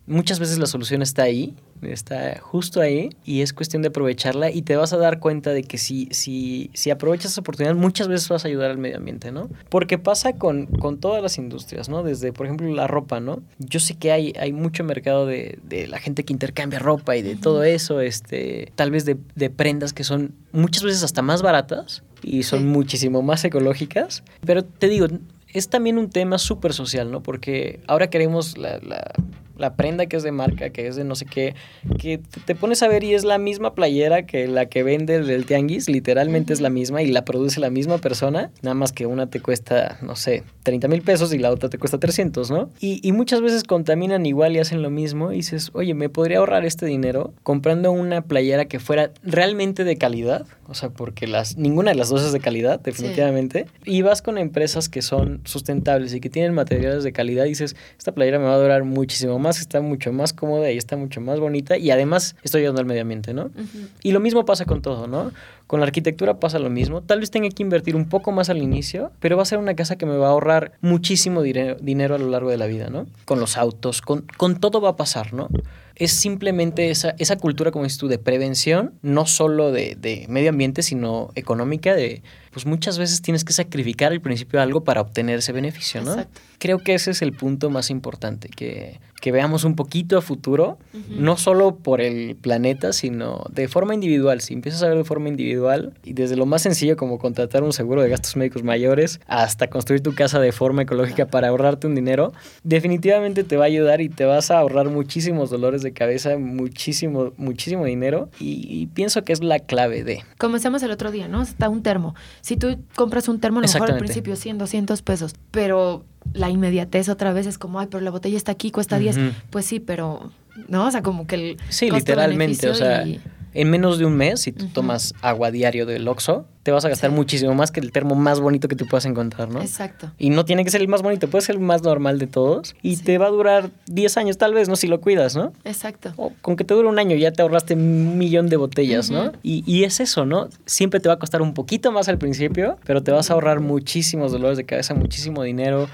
muchas veces la solución está ahí está justo ahí y es cuestión de aprovecharla y te vas a dar cuenta de que si, si, si aprovechas esa oportunidad muchas veces vas a ayudar al medio ambiente, ¿no? Porque pasa con, con todas las industrias, ¿no? Desde, por ejemplo, la ropa, ¿no? Yo sé que hay, hay mucho mercado de, de la gente que intercambia ropa y de todo eso, este, tal vez de, de prendas que son muchas veces hasta más baratas y son muchísimo más ecológicas, pero te digo, es también un tema súper social, ¿no? Porque ahora queremos la, la, la, prenda que es de marca, que es de no sé qué, que te pones a ver y es la misma playera que la que vende del tianguis, literalmente es la misma y la produce la misma persona, nada más que una te cuesta, no sé, 30 mil pesos y la otra te cuesta 300, ¿no? Y, y muchas veces contaminan igual y hacen lo mismo y dices, oye, me podría ahorrar este dinero comprando una playera que fuera realmente de calidad, o sea, porque las, ninguna de las dos es de calidad, definitivamente. Sí. Y vas con empresas que son sustentables y que tienen materiales de calidad y dices, esta playera me va a durar muchísimo más, está mucho más cómoda y está mucho más bonita y además estoy ayudando al medio ambiente, ¿no? Uh -huh. Y lo mismo pasa con todo, ¿no? Con la arquitectura pasa lo mismo. Tal vez tenga que invertir un poco más al inicio, pero va a ser una casa que me va a ahorrar muchísimo dinero, dinero a lo largo de la vida, ¿no? Con los autos, con, con todo va a pasar, ¿no? es simplemente esa, esa cultura, como dices tú, de prevención, no solo de, de, medio ambiente, sino económica, de pues muchas veces tienes que sacrificar al principio algo para obtener ese beneficio, ¿no? Exacto. Creo que ese es el punto más importante, que, que veamos un poquito a futuro, uh -huh. no solo por el planeta, sino de forma individual. Si empiezas a ver de forma individual, y desde lo más sencillo como contratar un seguro de gastos médicos mayores, hasta construir tu casa de forma ecológica para ahorrarte un dinero, definitivamente te va a ayudar y te vas a ahorrar muchísimos dolores de cabeza, muchísimo, muchísimo dinero, y, y pienso que es la clave de... Como decíamos el otro día, ¿no? Está un termo. Si tú compras un termo, a lo mejor al principio 100, 200 pesos, pero la inmediatez otra vez es como, ay, pero la botella está aquí, cuesta 10. Uh -huh. Pues sí, pero, ¿no? O sea, como que el. Sí, literalmente, o sea. Y... En menos de un mes, si tú uh -huh. tomas agua diario del Oxxo, te vas a gastar sí. muchísimo más que el termo más bonito que tú puedas encontrar, ¿no? Exacto. Y no tiene que ser el más bonito, puede ser el más normal de todos y sí. te va a durar 10 años tal vez, ¿no? Si lo cuidas, ¿no? Exacto. O con que te dure un año ya te ahorraste un millón de botellas, uh -huh. ¿no? Y, y, es eso, ¿no? Siempre te va a costar un poquito más al principio, pero te vas a ahorrar muchísimos dolores de cabeza, muchísimo dinero,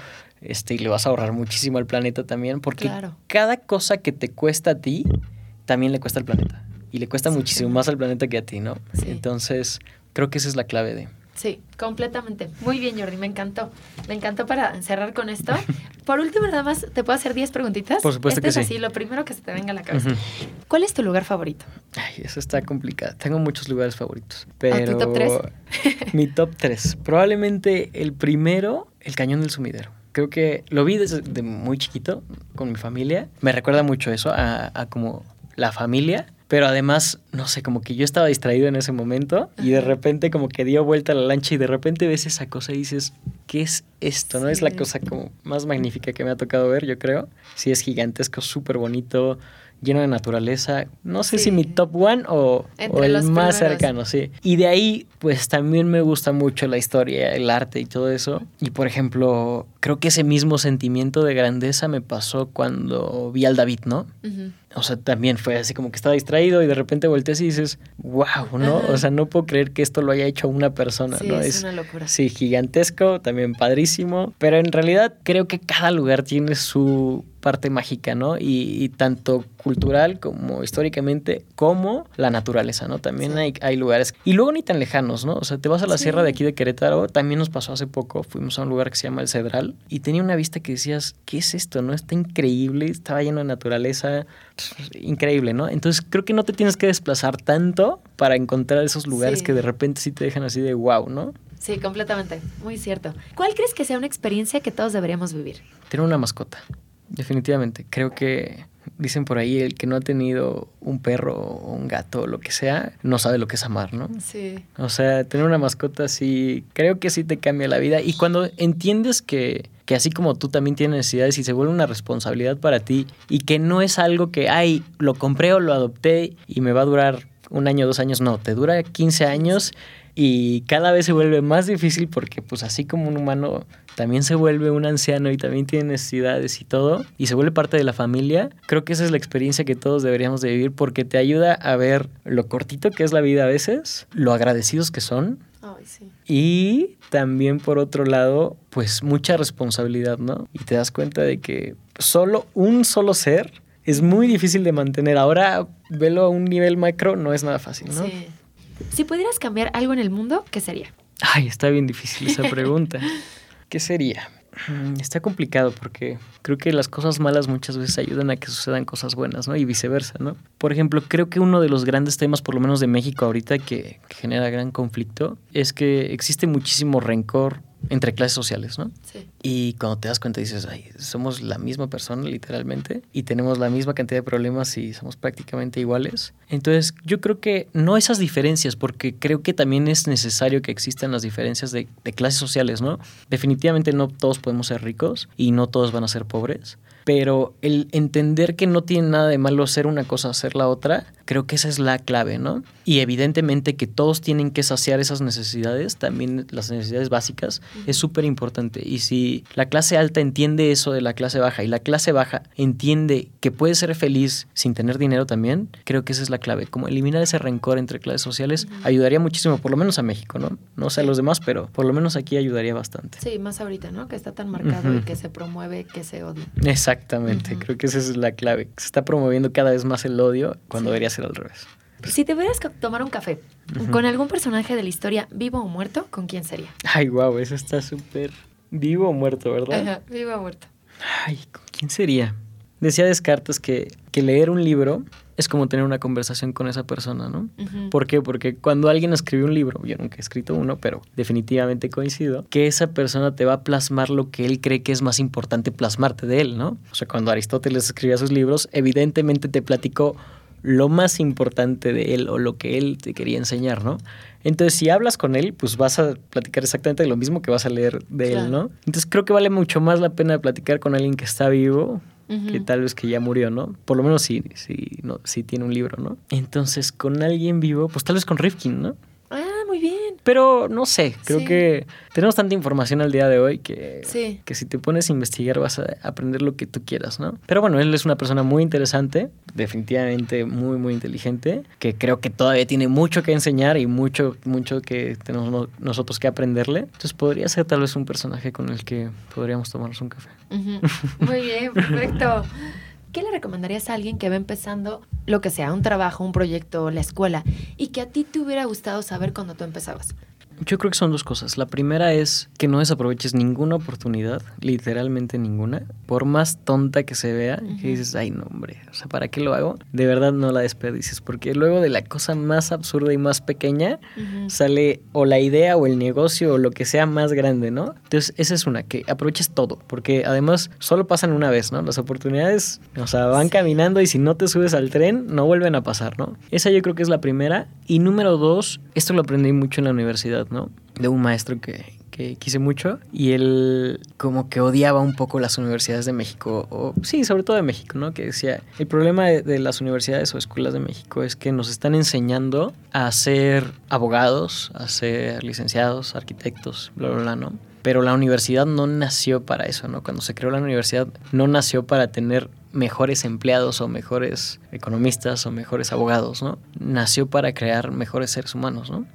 este, y le vas a ahorrar muchísimo al planeta también, porque claro. cada cosa que te cuesta a ti, también le cuesta al planeta. Y le cuesta sí, muchísimo sí. más al planeta que a ti, ¿no? Sí. Entonces, creo que esa es la clave de... Sí, completamente. Muy bien, Jordi, me encantó. Me encantó para cerrar con esto. Por último, nada más, ¿te puedo hacer 10 preguntitas? Por supuesto este que es sí. así, lo primero que se te venga a la cabeza. Uh -huh. ¿Cuál es tu lugar favorito? Ay, eso está complicado. Tengo muchos lugares favoritos. Pero... ¿Tu top 3? Mi top 3. Probablemente el primero, el Cañón del Sumidero creo que lo vi desde de muy chiquito con mi familia. Me recuerda mucho eso, a, a, como la familia. Pero además, no sé, como que yo estaba distraído en ese momento y de repente como que dio vuelta la lancha y de repente ves esa cosa y dices, ¿qué es esto? ¿No? Es la cosa como más magnífica que me ha tocado ver, yo creo. Sí, es gigantesco, súper bonito, lleno de naturaleza. No sé sí. si mi top one o, o el más primeros. cercano, sí. Y de ahí, pues también me gusta mucho la historia, el arte y todo eso. Y por ejemplo, creo que ese mismo sentimiento de grandeza me pasó cuando vi al David, ¿no? Uh -huh. O sea, también fue así como que estaba distraído y de repente volteas y dices, wow, ¿no? Ajá. O sea, no puedo creer que esto lo haya hecho una persona, sí, ¿no? Es, es una locura. Sí, gigantesco, también padrísimo. Pero en realidad creo que cada lugar tiene su parte mágica, ¿no? Y, y tanto cultural como históricamente, como la naturaleza, ¿no? También sí. hay, hay, lugares. Y luego ni tan lejanos, ¿no? O sea, te vas a la sí. sierra de aquí de Querétaro, también nos pasó hace poco, fuimos a un lugar que se llama El Cedral y tenía una vista que decías, ¿qué es esto, no? Está increíble, estaba lleno de naturaleza, increíble, ¿no? Entonces creo que no te tienes que desplazar tanto para encontrar esos lugares sí. que de repente sí te dejan así de wow, ¿no? Sí, completamente, muy cierto. ¿Cuál crees que sea una experiencia que todos deberíamos vivir? Tener una mascota, definitivamente. Creo que dicen por ahí, el que no ha tenido un perro o un gato o lo que sea, no sabe lo que es amar, ¿no? Sí. O sea, tener una mascota sí, creo que sí te cambia la vida. Y cuando entiendes que, que así como tú también tienes necesidades y se vuelve una responsabilidad para ti y que no es algo que, ay, lo compré o lo adopté y me va a durar un año, dos años, no, te dura 15 años y cada vez se vuelve más difícil porque pues así como un humano también se vuelve un anciano y también tiene necesidades y todo y se vuelve parte de la familia, creo que esa es la experiencia que todos deberíamos de vivir porque te ayuda a ver lo cortito que es la vida a veces, lo agradecidos que son Ay, sí. y también por otro lado pues mucha responsabilidad, ¿no? Y te das cuenta de que solo un solo ser es muy difícil de mantener. Ahora, velo a un nivel macro, no es nada fácil, ¿no? Sí. Si pudieras cambiar algo en el mundo, ¿qué sería? Ay, está bien difícil esa pregunta. ¿Qué sería? Mm, Está complicado porque creo que las cosas malas muchas veces ayudan a que sucedan cosas buenas, ¿no? Y viceversa, ¿no? Por ejemplo, creo que uno de los grandes temas, por lo menos de México ahorita, que, que genera gran conflicto, es que existe muchísimo rencor entre clases sociales, ¿no? Sí. Y cuando te das cuenta dices, ay, somos la misma persona literalmente y tenemos la misma cantidad de problemas y somos prácticamente iguales. Entonces yo creo que no esas diferencias, porque creo que también es necesario que existan las diferencias de, de clases sociales, ¿no? Definitivamente no todos podemos ser ricos y no todos van a ser pobres. Pero el entender que no tiene nada de malo ser una cosa, hacer la otra, creo que esa es la clave, ¿no? Y evidentemente que todos tienen que saciar esas necesidades, también las necesidades básicas, es súper importante. Y si la clase alta entiende eso de la clase baja y la clase baja entiende que puede ser feliz sin tener dinero también, creo que esa es la clave. Como eliminar ese rencor entre clases sociales ayudaría muchísimo, por lo menos a México, ¿no? No sé a los demás, pero por lo menos aquí ayudaría bastante. Sí, más ahorita, ¿no? Que está tan marcado y que se promueve que se odie. Exactamente, creo que esa es la clave. Se está promoviendo cada vez más el odio cuando Sí. debería ser al revés. Si te hubieras tomar un café con algún personaje de la historia, vivo o muerto, ¿con quién sería? Ay, wow, eso está súper vivo o muerto, ¿verdad? Ajá, vivo o muerto. Ay, ¿con quién sería? Decía Descartes que, que leer un libro es como tener una conversación con esa persona, ¿no? ¿Por qué? Porque cuando alguien escribe un libro, yo nunca he escrito uno, pero definitivamente coincido, que esa persona te va a plasmar lo que él cree que es más importante plasmarte de él, ¿no? O sea, cuando Aristóteles escribía sus libros, evidentemente te platicó lo más importante de él o lo que él te quería enseñar, ¿no? Entonces, si hablas con él, pues vas a platicar exactamente lo mismo que vas a leer de Claro. él, ¿no? Entonces, creo que vale mucho más la pena platicar con alguien que está vivo Que tal vez que ya murió, ¿no? Por lo menos si, si, no, si tiene un libro, ¿no? Entonces, con alguien vivo, pues tal vez con Rifkin, ¿no? Pero no sé, creo Sí. que tenemos tanta información al día de hoy que, Sí. que si te pones a investigar vas a aprender lo que tú quieras, ¿no? Pero bueno, él es una persona muy interesante, definitivamente muy, muy inteligente, que creo que todavía tiene mucho que enseñar y mucho, mucho que tenemos no- nosotros que aprenderle. Entonces podría ser tal vez un personaje con el que podríamos tomarnos un café. Muy bien, perfecto. ¿Qué le recomendarías a alguien que va empezando lo que sea, un trabajo, un proyecto, la escuela, y que a ti te hubiera gustado saber cuando tú empezabas? Yo creo que son dos cosas. La primera es que no desaproveches ninguna oportunidad, literalmente ninguna, por más tonta que se vea, Ujú. que dices, ay no hombre, o sea, ¿para qué lo hago? De verdad no la desperdicies, porque luego de la cosa más absurda y más pequeña Ujú. sale o la idea o el negocio o lo que sea más grande, ¿no? Entonces esa es una, que aproveches todo, porque además solo pasan una vez, ¿no? Las oportunidades, o sea, van Sí. caminando y si no te subes al tren, no vuelven a pasar, ¿no? Esa yo creo que es la primera. Y número dos, esto lo aprendí mucho en la universidad, ¿no? De un maestro que, que quise mucho y él como que odiaba un poco las universidades de México, o sí, sobre todo de México, ¿no? Que decía, el problema de, de las universidades o escuelas de México es que nos están enseñando a ser abogados, a ser licenciados, arquitectos, bla, bla, bla, ¿no? Pero la universidad no nació para eso, ¿no? Cuando se creó la universidad no nació para tener mejores empleados o mejores economistas o mejores abogados, ¿no? Nació para crear mejores seres humanos, ¿no?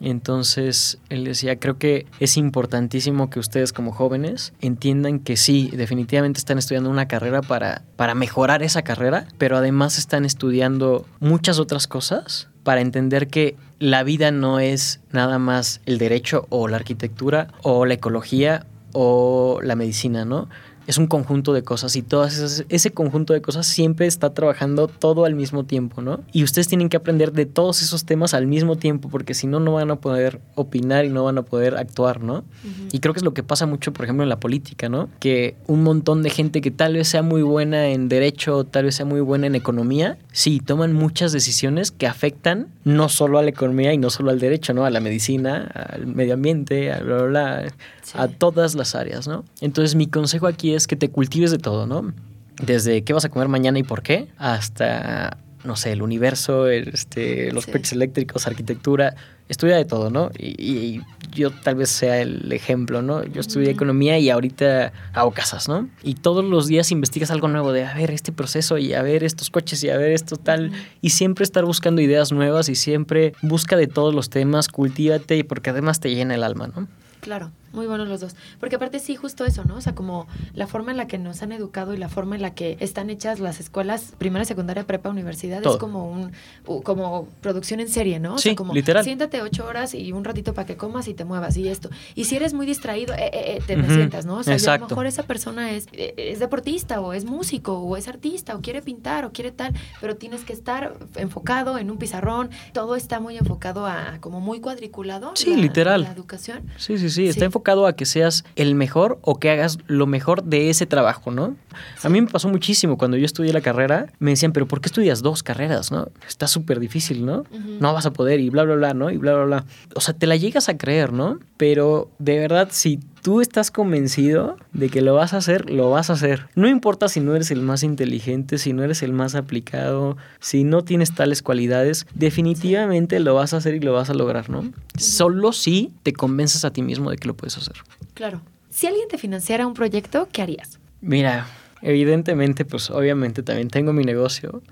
Entonces, él decía, creo que es importantísimo que ustedes como jóvenes entiendan que sí, definitivamente están estudiando una carrera para, para mejorar esa carrera, pero además están estudiando muchas otras cosas para entender que la vida no es nada más el derecho o la arquitectura o la ecología o la medicina, ¿no? Es un conjunto de cosas y todas esas, ese conjunto de cosas siempre está trabajando todo al mismo tiempo, ¿no? Y ustedes tienen que aprender de todos esos temas al mismo tiempo porque si no, no van a poder opinar y no van a poder actuar, ¿no? Y creo que es lo que pasa mucho, por ejemplo, en la política, ¿no? Que un montón de gente que tal vez sea muy buena en derecho, tal vez sea muy buena en economía, sí, toman muchas decisiones que afectan no solo a la economía y no solo al derecho, ¿no? A la medicina, al medio ambiente, a bla, bla, bla, Sí. a todas las áreas, ¿no? Entonces mi consejo aquí es que te cultives de todo, ¿no? Desde qué vas a comer mañana y por qué, hasta, no sé, el universo, este, los Sí. coches eléctricos, arquitectura, estudia de todo, ¿no? Y, y yo tal vez sea el ejemplo, ¿no? Yo estudié economía y ahorita hago casas, ¿no? Y todos los días investigas algo nuevo de, a ver, este proceso y a ver estos coches y a ver esto tal. Y siempre estar buscando ideas nuevas y siempre busca de todos los temas, cultívate y porque además te llena el alma, ¿no? Claro. Muy buenos los dos. Porque aparte sí, justo eso, ¿no? O sea, como la forma en la que nos han educado y la forma en la que están hechas las escuelas, primaria, secundaria, prepa, universidad, es como un como producción en serie, ¿no? O sí, sea, como literal. siéntate ocho horas y un ratito para que comas y te muevas y esto. Y si eres muy distraído, eh, eh, eh te, sientas, ¿no? O sea, a lo mejor esa persona es, eh, es deportista o es músico o es artista o quiere pintar o quiere tal, pero tienes que estar enfocado en un pizarrón. Todo está muy enfocado a como muy cuadriculado. Sí, literal. La educación. Sí, sí, sí. Está enfocado a que seas el mejor o que hagas lo mejor de ese trabajo, ¿no? A mí me pasó muchísimo cuando yo estudié la carrera. Me decían, pero ¿por qué estudias dos carreras, no? Está súper difícil, ¿no? No vas a poder y bla, bla, bla, ¿no? Y bla, bla, bla. O sea, te la llegas a creer, ¿no? Pero de verdad, si tú estás convencido de que lo vas a hacer, lo vas a hacer. No importa si no eres el más inteligente, si no eres el más aplicado, si no tienes tales cualidades, definitivamente lo vas a hacer y lo vas a lograr, ¿no? Solo si te convences a ti mismo de que lo puedes hacer. Claro. Si alguien te financiara un proyecto, ¿qué harías? Mira, evidentemente, pues obviamente también tengo mi negocio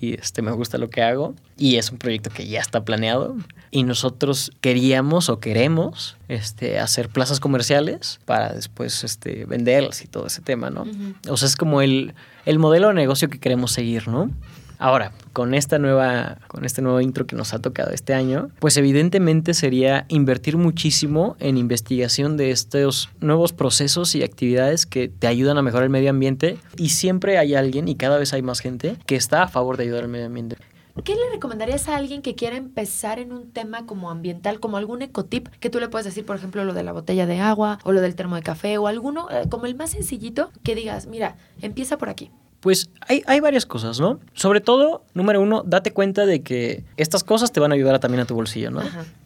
y este me gusta lo que hago y es un proyecto que ya está planeado y nosotros queríamos o queremos este hacer plazas comerciales para después este venderlas y todo ese tema, ¿no? O sea, es como el, el modelo de negocio que queremos seguir, ¿no? Ahora, con esta nueva, con este nuevo intro que nos ha tocado este año, pues evidentemente sería invertir muchísimo en investigación de estos nuevos procesos y actividades que te ayudan a mejorar el medio ambiente y siempre hay alguien y cada vez hay más gente que está a favor de ayudar al medio ambiente. ¿Qué le recomendarías a alguien que quiera empezar en un tema como ambiental, como algún ecotip que tú le puedes decir, por ejemplo, lo de la botella de agua o lo del termo de café o alguno eh, como el más sencillito que digas, mira, empieza por aquí? Pues hay, hay, varias cosas, ¿no? Sobre todo, número uno, date cuenta de que estas cosas te van a ayudar también a tu bolsillo, ¿no?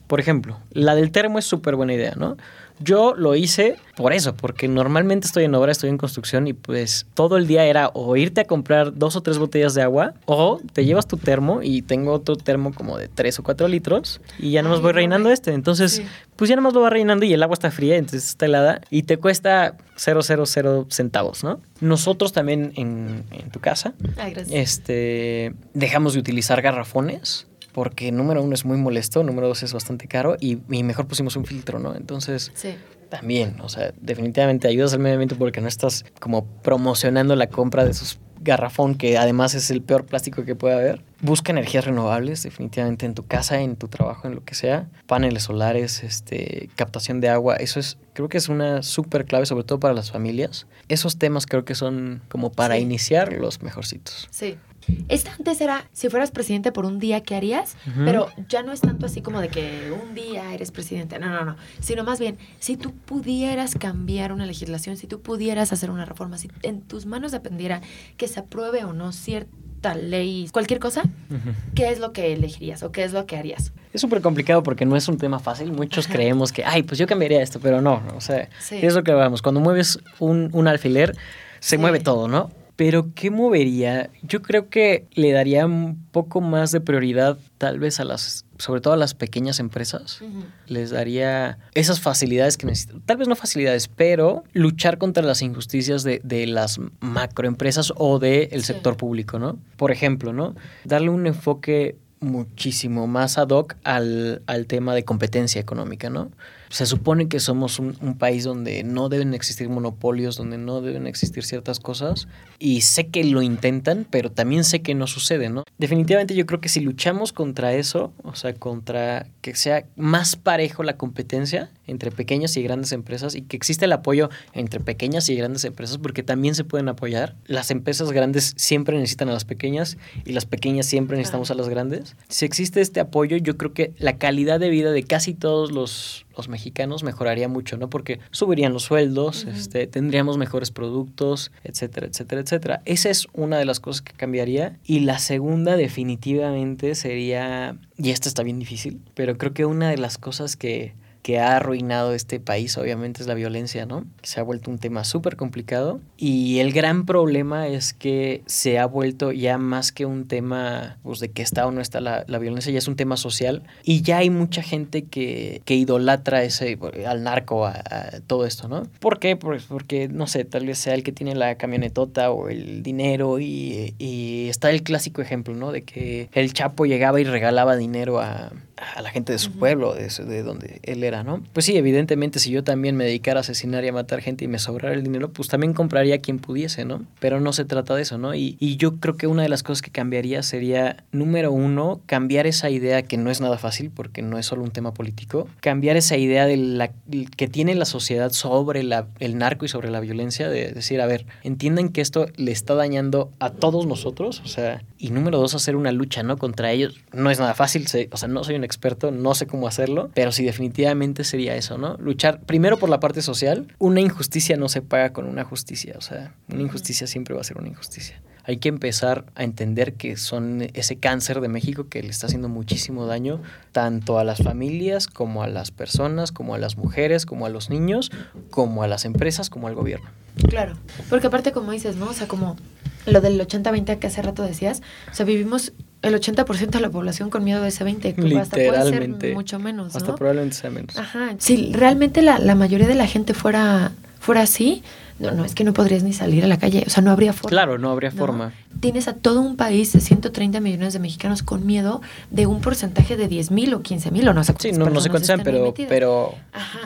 Por ejemplo, la del termo es súper buena idea, ¿no? Yo lo hice por eso, porque normalmente estoy en obra, estoy en construcción y pues todo el día era o irte a comprar dos o tres botellas de agua o te llevas tu termo y tengo otro termo como de tres o cuatro litros y ya nomás voy rellenando este. Entonces, pues ya nomás lo va rellenando y el agua está fría, entonces está helada y te cuesta 000 centavos, ¿no? Nosotros también en, en tu casa este, dejamos de utilizar garrafones porque número uno es muy molesto, número dos es bastante caro y, mejor pusimos un filtro, ¿no? Entonces, también, o sea, definitivamente ayudas al medio ambiente porque no estás como promocionando la compra de esos garrafón, que además es el peor plástico que puede haber. Busca energías renovables, definitivamente en tu casa, en tu trabajo, en lo que sea. Paneles solares, este, captación de agua, eso es, creo que es una súper clave, sobre todo para las familias. Esos temas creo que son como para iniciar los mejorcitos. Sí, esta antes era, si fueras presidente por un día, ¿qué harías? Pero ya no es tanto así como de que un día eres presidente, no, no, no, sino más bien, si tú pudieras cambiar una legislación, si tú pudieras hacer una reforma, si en tus manos dependiera que se apruebe o no cierta ley, cualquier cosa, ¿qué es lo que elegirías o qué es lo que harías? Es súper complicado porque no es un tema fácil. Muchos creemos que, ay, pues yo cambiaría esto, pero no, o sea, es lo que vamos. Cuando mueves un, un alfiler, se mueve todo, ¿no? Pero ¿qué movería? Yo creo que le daría un poco más de prioridad tal vez a las, sobre todo a las pequeñas empresas. Les daría esas facilidades que necesitan. Tal vez no facilidades, pero luchar contra las injusticias de, de las macroempresas o del sector público, ¿no? Por ejemplo, ¿no? Darle un enfoque muchísimo más ad hoc al, al tema de competencia económica, ¿no? Se supone que somos un, país donde no deben existir monopolios, donde no deben existir ciertas cosas. Y sé que lo intentan, pero también sé que no sucede, ¿no? Definitivamente yo creo que si luchamos contra eso, o sea, contra que sea más parejo la competencia entre pequeñas y grandes empresas y que exista el apoyo entre pequeñas y grandes empresas, porque también se pueden apoyar. Las empresas grandes siempre necesitan a las pequeñas y las pequeñas siempre necesitamos a las grandes. Si existe este apoyo, yo creo que la calidad de vida de casi todos los los mexicanos mejoraría mucho, ¿no? Porque subirían los sueldos, este, tendríamos mejores productos, etcétera, etcétera, etcétera. Esa es una de las cosas que cambiaría. Y la segunda definitivamente sería, y esta está bien difícil, pero creo que una de las cosas que que ha arruinado este país, obviamente, es la violencia, ¿no? Se ha vuelto un tema súper complicado y el gran problema es que se ha vuelto ya más que un tema pues, de que está o no está la, violencia, ya es un tema social y ya hay mucha gente que, que idolatra ese, al narco, a, todo esto, ¿no? ¿Por qué? Pues porque, no sé, tal vez sea el que tiene la camionetota o el dinero y, y está el clásico ejemplo, ¿no? De que el Chapo llegaba y regalaba dinero a, a la gente de su pueblo, de, de donde él era Pues sí, evidentemente si yo también me dedicara a asesinar y a matar gente y me sobrara el dinero, pues también compraría a quien pudiese, ¿no? Pero no se trata de eso, ¿no? Y, yo creo que una de las cosas que cambiaría sería, número uno, cambiar esa idea que no es nada fácil porque no es solo un tema político, cambiar esa idea de la, que tiene la sociedad sobre el narco y sobre la violencia, de decir, a ver, entiendan que esto le está dañando a todos nosotros, o sea, y número dos, hacer una lucha, ¿no? Contra ellos. No es nada fácil, o sea, no soy un experto, no sé cómo hacerlo, pero sí definitivamente sería eso, ¿no? Luchar primero por la parte social. Una injusticia no se paga con una justicia, o sea, una injusticia siempre va a ser una injusticia hay que empezar a entender que son ese cáncer de México que le está haciendo muchísimo daño tanto a las familias como a las personas, como a las mujeres, como a los niños, como a las empresas, como al gobierno. Claro, porque aparte como dices, ¿no? O sea, como lo del 80-20 que hace rato decías, o sea, vivimos el 80% de la población con miedo de ese 20, Literalmente. hasta puede ser mucho menos, ¿no? Hasta probablemente sea menos. Ajá. Si realmente la, la mayoría de la gente fuera fuera así, no, no, es que no podrías ni salir a la calle, o sea, no habría forma. Claro, no habría forma. Tienes a todo un país de 130 millones de mexicanos con miedo de un porcentaje de 10 mil o 15 mil o no sé Sí, no, no sé cuántos sean, pero, pero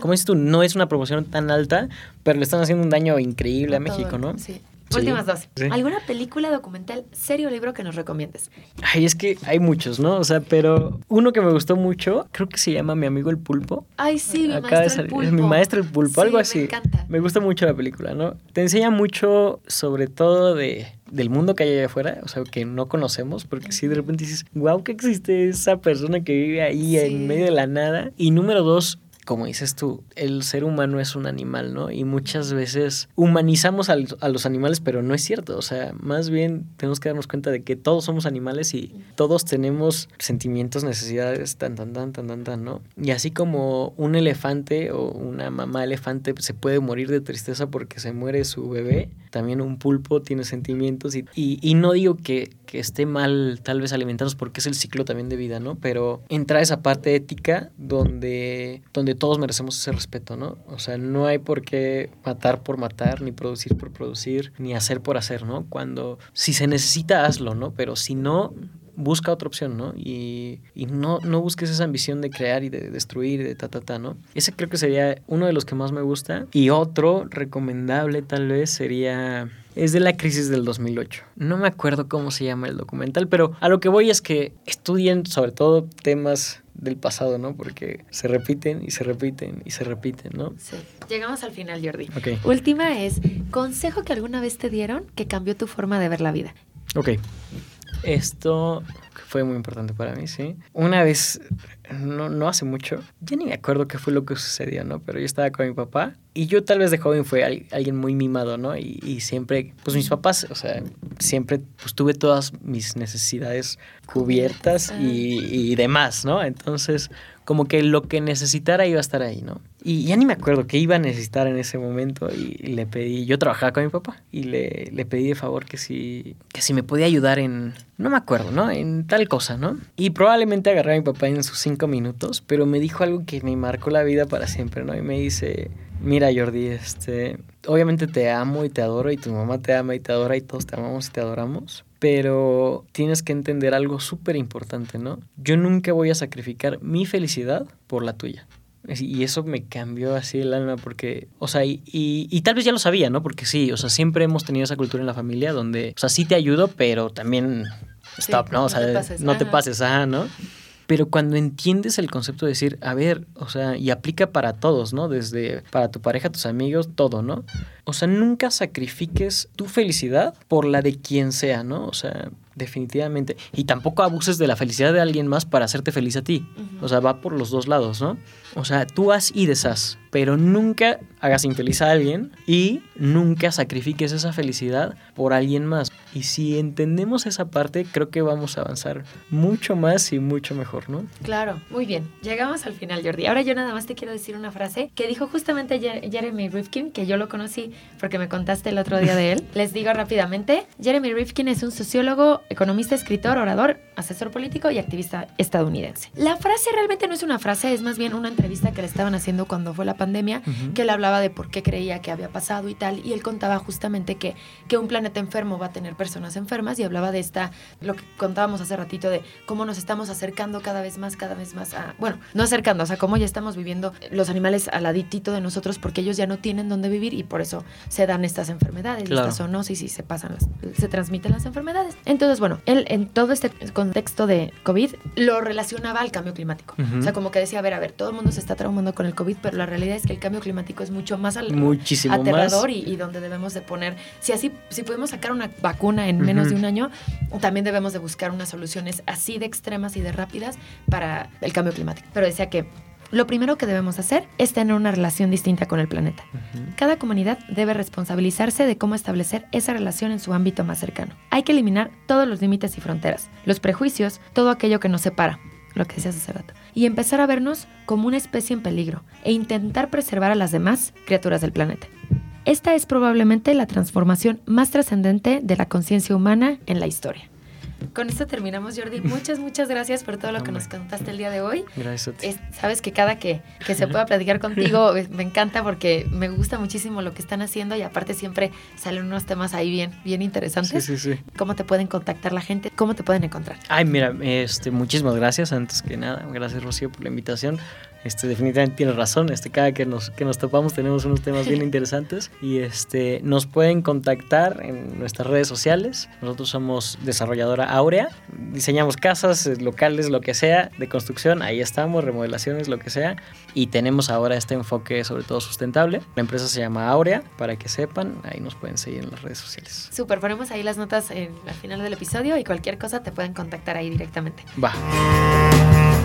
como dices tú, no es una proporción tan alta, pero le están haciendo un daño increíble a, México, ¿no? Sí. Últimas dos. ¿Alguna película, documental, serie o libro que nos recomiendes? Ay, es que hay muchos, ¿no? O sea, pero uno que me gustó mucho, creo que se llama Mi amigo el pulpo. Ay, sí, mi maestro el pulpo. Mi maestro el pulpo, algo así. Me encanta. Me gusta mucho la película, ¿no? Te enseña mucho sobre todo de del mundo que hay allá afuera, o sea, que no conocemos, porque si de repente dices, wow, que existe esa persona que vive ahí en medio de la nada. Y número dos, como dices tú, el ser humano es un animal, ¿no? Y muchas veces humanizamos a, los animales, pero no es cierto. O sea, más bien tenemos que darnos cuenta de que todos somos animales y todos tenemos sentimientos, necesidades, tan, tan, tan, tan, tan, tan, ¿no? Y así como un elefante o una mamá elefante se puede morir de tristeza porque se muere su bebé, también un pulpo tiene sentimientos y, y, no digo que, que esté mal tal vez alimentarnos porque es el ciclo también de vida, ¿no? Pero entra esa parte ética donde, donde todos merecemos ese respeto, ¿no? O sea, no hay por qué matar por matar, ni producir por producir, ni hacer por hacer, ¿no? Cuando, si se necesita, hazlo, ¿no? Pero si no, busca otra opción, ¿no? Y, y, no, no busques esa ambición de crear y de destruir, de ta, ta, ta, ¿no? Ese creo que sería uno de los que más me gusta. Y otro recomendable tal vez sería... Es de la crisis del 2008. No me acuerdo cómo se llama el documental, pero a lo que voy es que estudien sobre todo temas del pasado, ¿no? Porque se repiten y se repiten y se repiten, ¿no? Sí. Llegamos al final, Jordi. Ok. Última es, consejo que alguna vez te dieron que cambió tu forma de ver la vida. Ok. Esto fue muy importante para mí, sí. Una vez, no, no hace mucho, ya ni me acuerdo qué fue lo que sucedió, ¿no? Pero yo estaba con mi papá y yo tal vez de joven fue alguien muy mimado, ¿no? Y, y, siempre, pues mis papás, o sea, siempre pues tuve todas mis necesidades cubiertas y, y demás, ¿no? Entonces, como que lo que necesitara iba a estar ahí, ¿no? Y ya ni me acuerdo qué iba a necesitar en ese momento y le pedí, yo trabajaba con mi papá y le, le pedí de favor que si, que si me podía ayudar en, no me acuerdo, ¿no? En tal cosa, ¿no? Y probablemente agarré a mi papá en sus cinco minutos, pero me dijo algo que me marcó la vida para siempre, ¿no? Y me dice, mira Jordi, este, obviamente te amo y te adoro y tu mamá te ama y te adora y todos te amamos y te adoramos, pero tienes que entender algo súper importante, ¿no? Yo nunca voy a sacrificar mi felicidad por la tuya. Y eso me cambió así el alma porque, o sea, y, y, tal vez ya lo sabía, ¿no? Porque sí, o sea, siempre hemos tenido esa cultura en la familia donde, o sea, sí te ayudo, pero también stop, ¿no? O sea, no te pases, no te pases ajá, ¿no? Pero cuando entiendes el concepto de decir, a ver, o sea, y aplica para todos, ¿no? Desde para tu pareja, tus amigos, todo, ¿no? O sea, nunca sacrifiques tu felicidad por la de quien sea, ¿no? O sea, definitivamente. Y tampoco abuses de la felicidad de alguien más para hacerte feliz a ti. O sea, va por los dos lados, ¿no? O sea, tú haz y deshaz, pero nunca hagas infeliz a alguien y nunca sacrifiques esa felicidad por alguien más. Y si entendemos esa parte, creo que vamos a avanzar mucho más y mucho mejor, ¿no? Claro, muy bien. Llegamos al final, Jordi. Ahora yo nada más te quiero decir una frase que dijo justamente Jeremy Rifkin, que yo lo conocí porque me contaste el otro día de él. Les digo rápidamente, Jeremy Rifkin es un sociólogo, economista, escritor, orador, asesor político y activista estadounidense. La frase realmente no es una frase, es más bien una entrevista que le estaban haciendo cuando fue la pandemia pandemia, que él hablaba de por qué creía que había pasado y tal, y él contaba justamente que, que un planeta enfermo va a tener personas enfermas y hablaba de esta, lo que contábamos hace ratito, de cómo nos estamos acercando cada vez más, cada vez más a, bueno, no acercando, o sea, cómo ya estamos viviendo los animales al laditito de nosotros porque ellos ya no tienen dónde vivir y por eso se dan estas enfermedades, estas zoonosis y se pasan las, se transmiten las enfermedades. Entonces, bueno, él en todo este contexto de COVID lo relacionaba al cambio climático. O sea, como que decía, a ver, a ver, todo el mundo se está traumando con el COVID, pero la realidad es que el cambio climático es mucho más Muchísimo aterrador Y, donde debemos de poner, si así, si podemos sacar una vacuna en menos de un año, también debemos de buscar unas soluciones así de extremas y de rápidas para el cambio climático. Pero decía que lo primero que debemos hacer es tener una relación distinta con el planeta. Cada comunidad debe responsabilizarse de cómo establecer esa relación en su ámbito más cercano. Hay que eliminar todos los límites y fronteras, los prejuicios, todo aquello que nos separa, lo que decías hace rato, y empezar a vernos como una especie en peligro e intentar preservar a las demás criaturas del planeta. Esta es probablemente la transformación más trascendente de la conciencia humana en la historia. Con esto terminamos, Jordi. Muchas, muchas gracias por todo lo que nos contaste el día de hoy. Gracias a ti. sabes que cada que, que se pueda platicar contigo me encanta porque me gusta muchísimo lo que están haciendo y aparte siempre salen unos temas ahí bien, bien interesantes. Sí, sí, sí. ¿Cómo te pueden contactar la gente? ¿Cómo te pueden encontrar? Ay, mira, este, muchísimas gracias antes que nada. Gracias, Rocío, por la invitación. Este, definitivamente tiene razón. Este, cada que nos, que nos topamos tenemos unos temas bien interesantes. Y este, nos pueden contactar en nuestras redes sociales. Nosotros somos desarrolladora Aurea. Diseñamos casas, eh, locales, lo que sea, de construcción. Ahí estamos, remodelaciones, lo que sea. Y tenemos ahora este enfoque sobre todo sustentable. La empresa se llama Aurea, para que sepan. Ahí nos pueden seguir en las redes sociales. Súper, ponemos ahí las notas en, al final del episodio y cualquier cosa te pueden contactar ahí directamente. Va.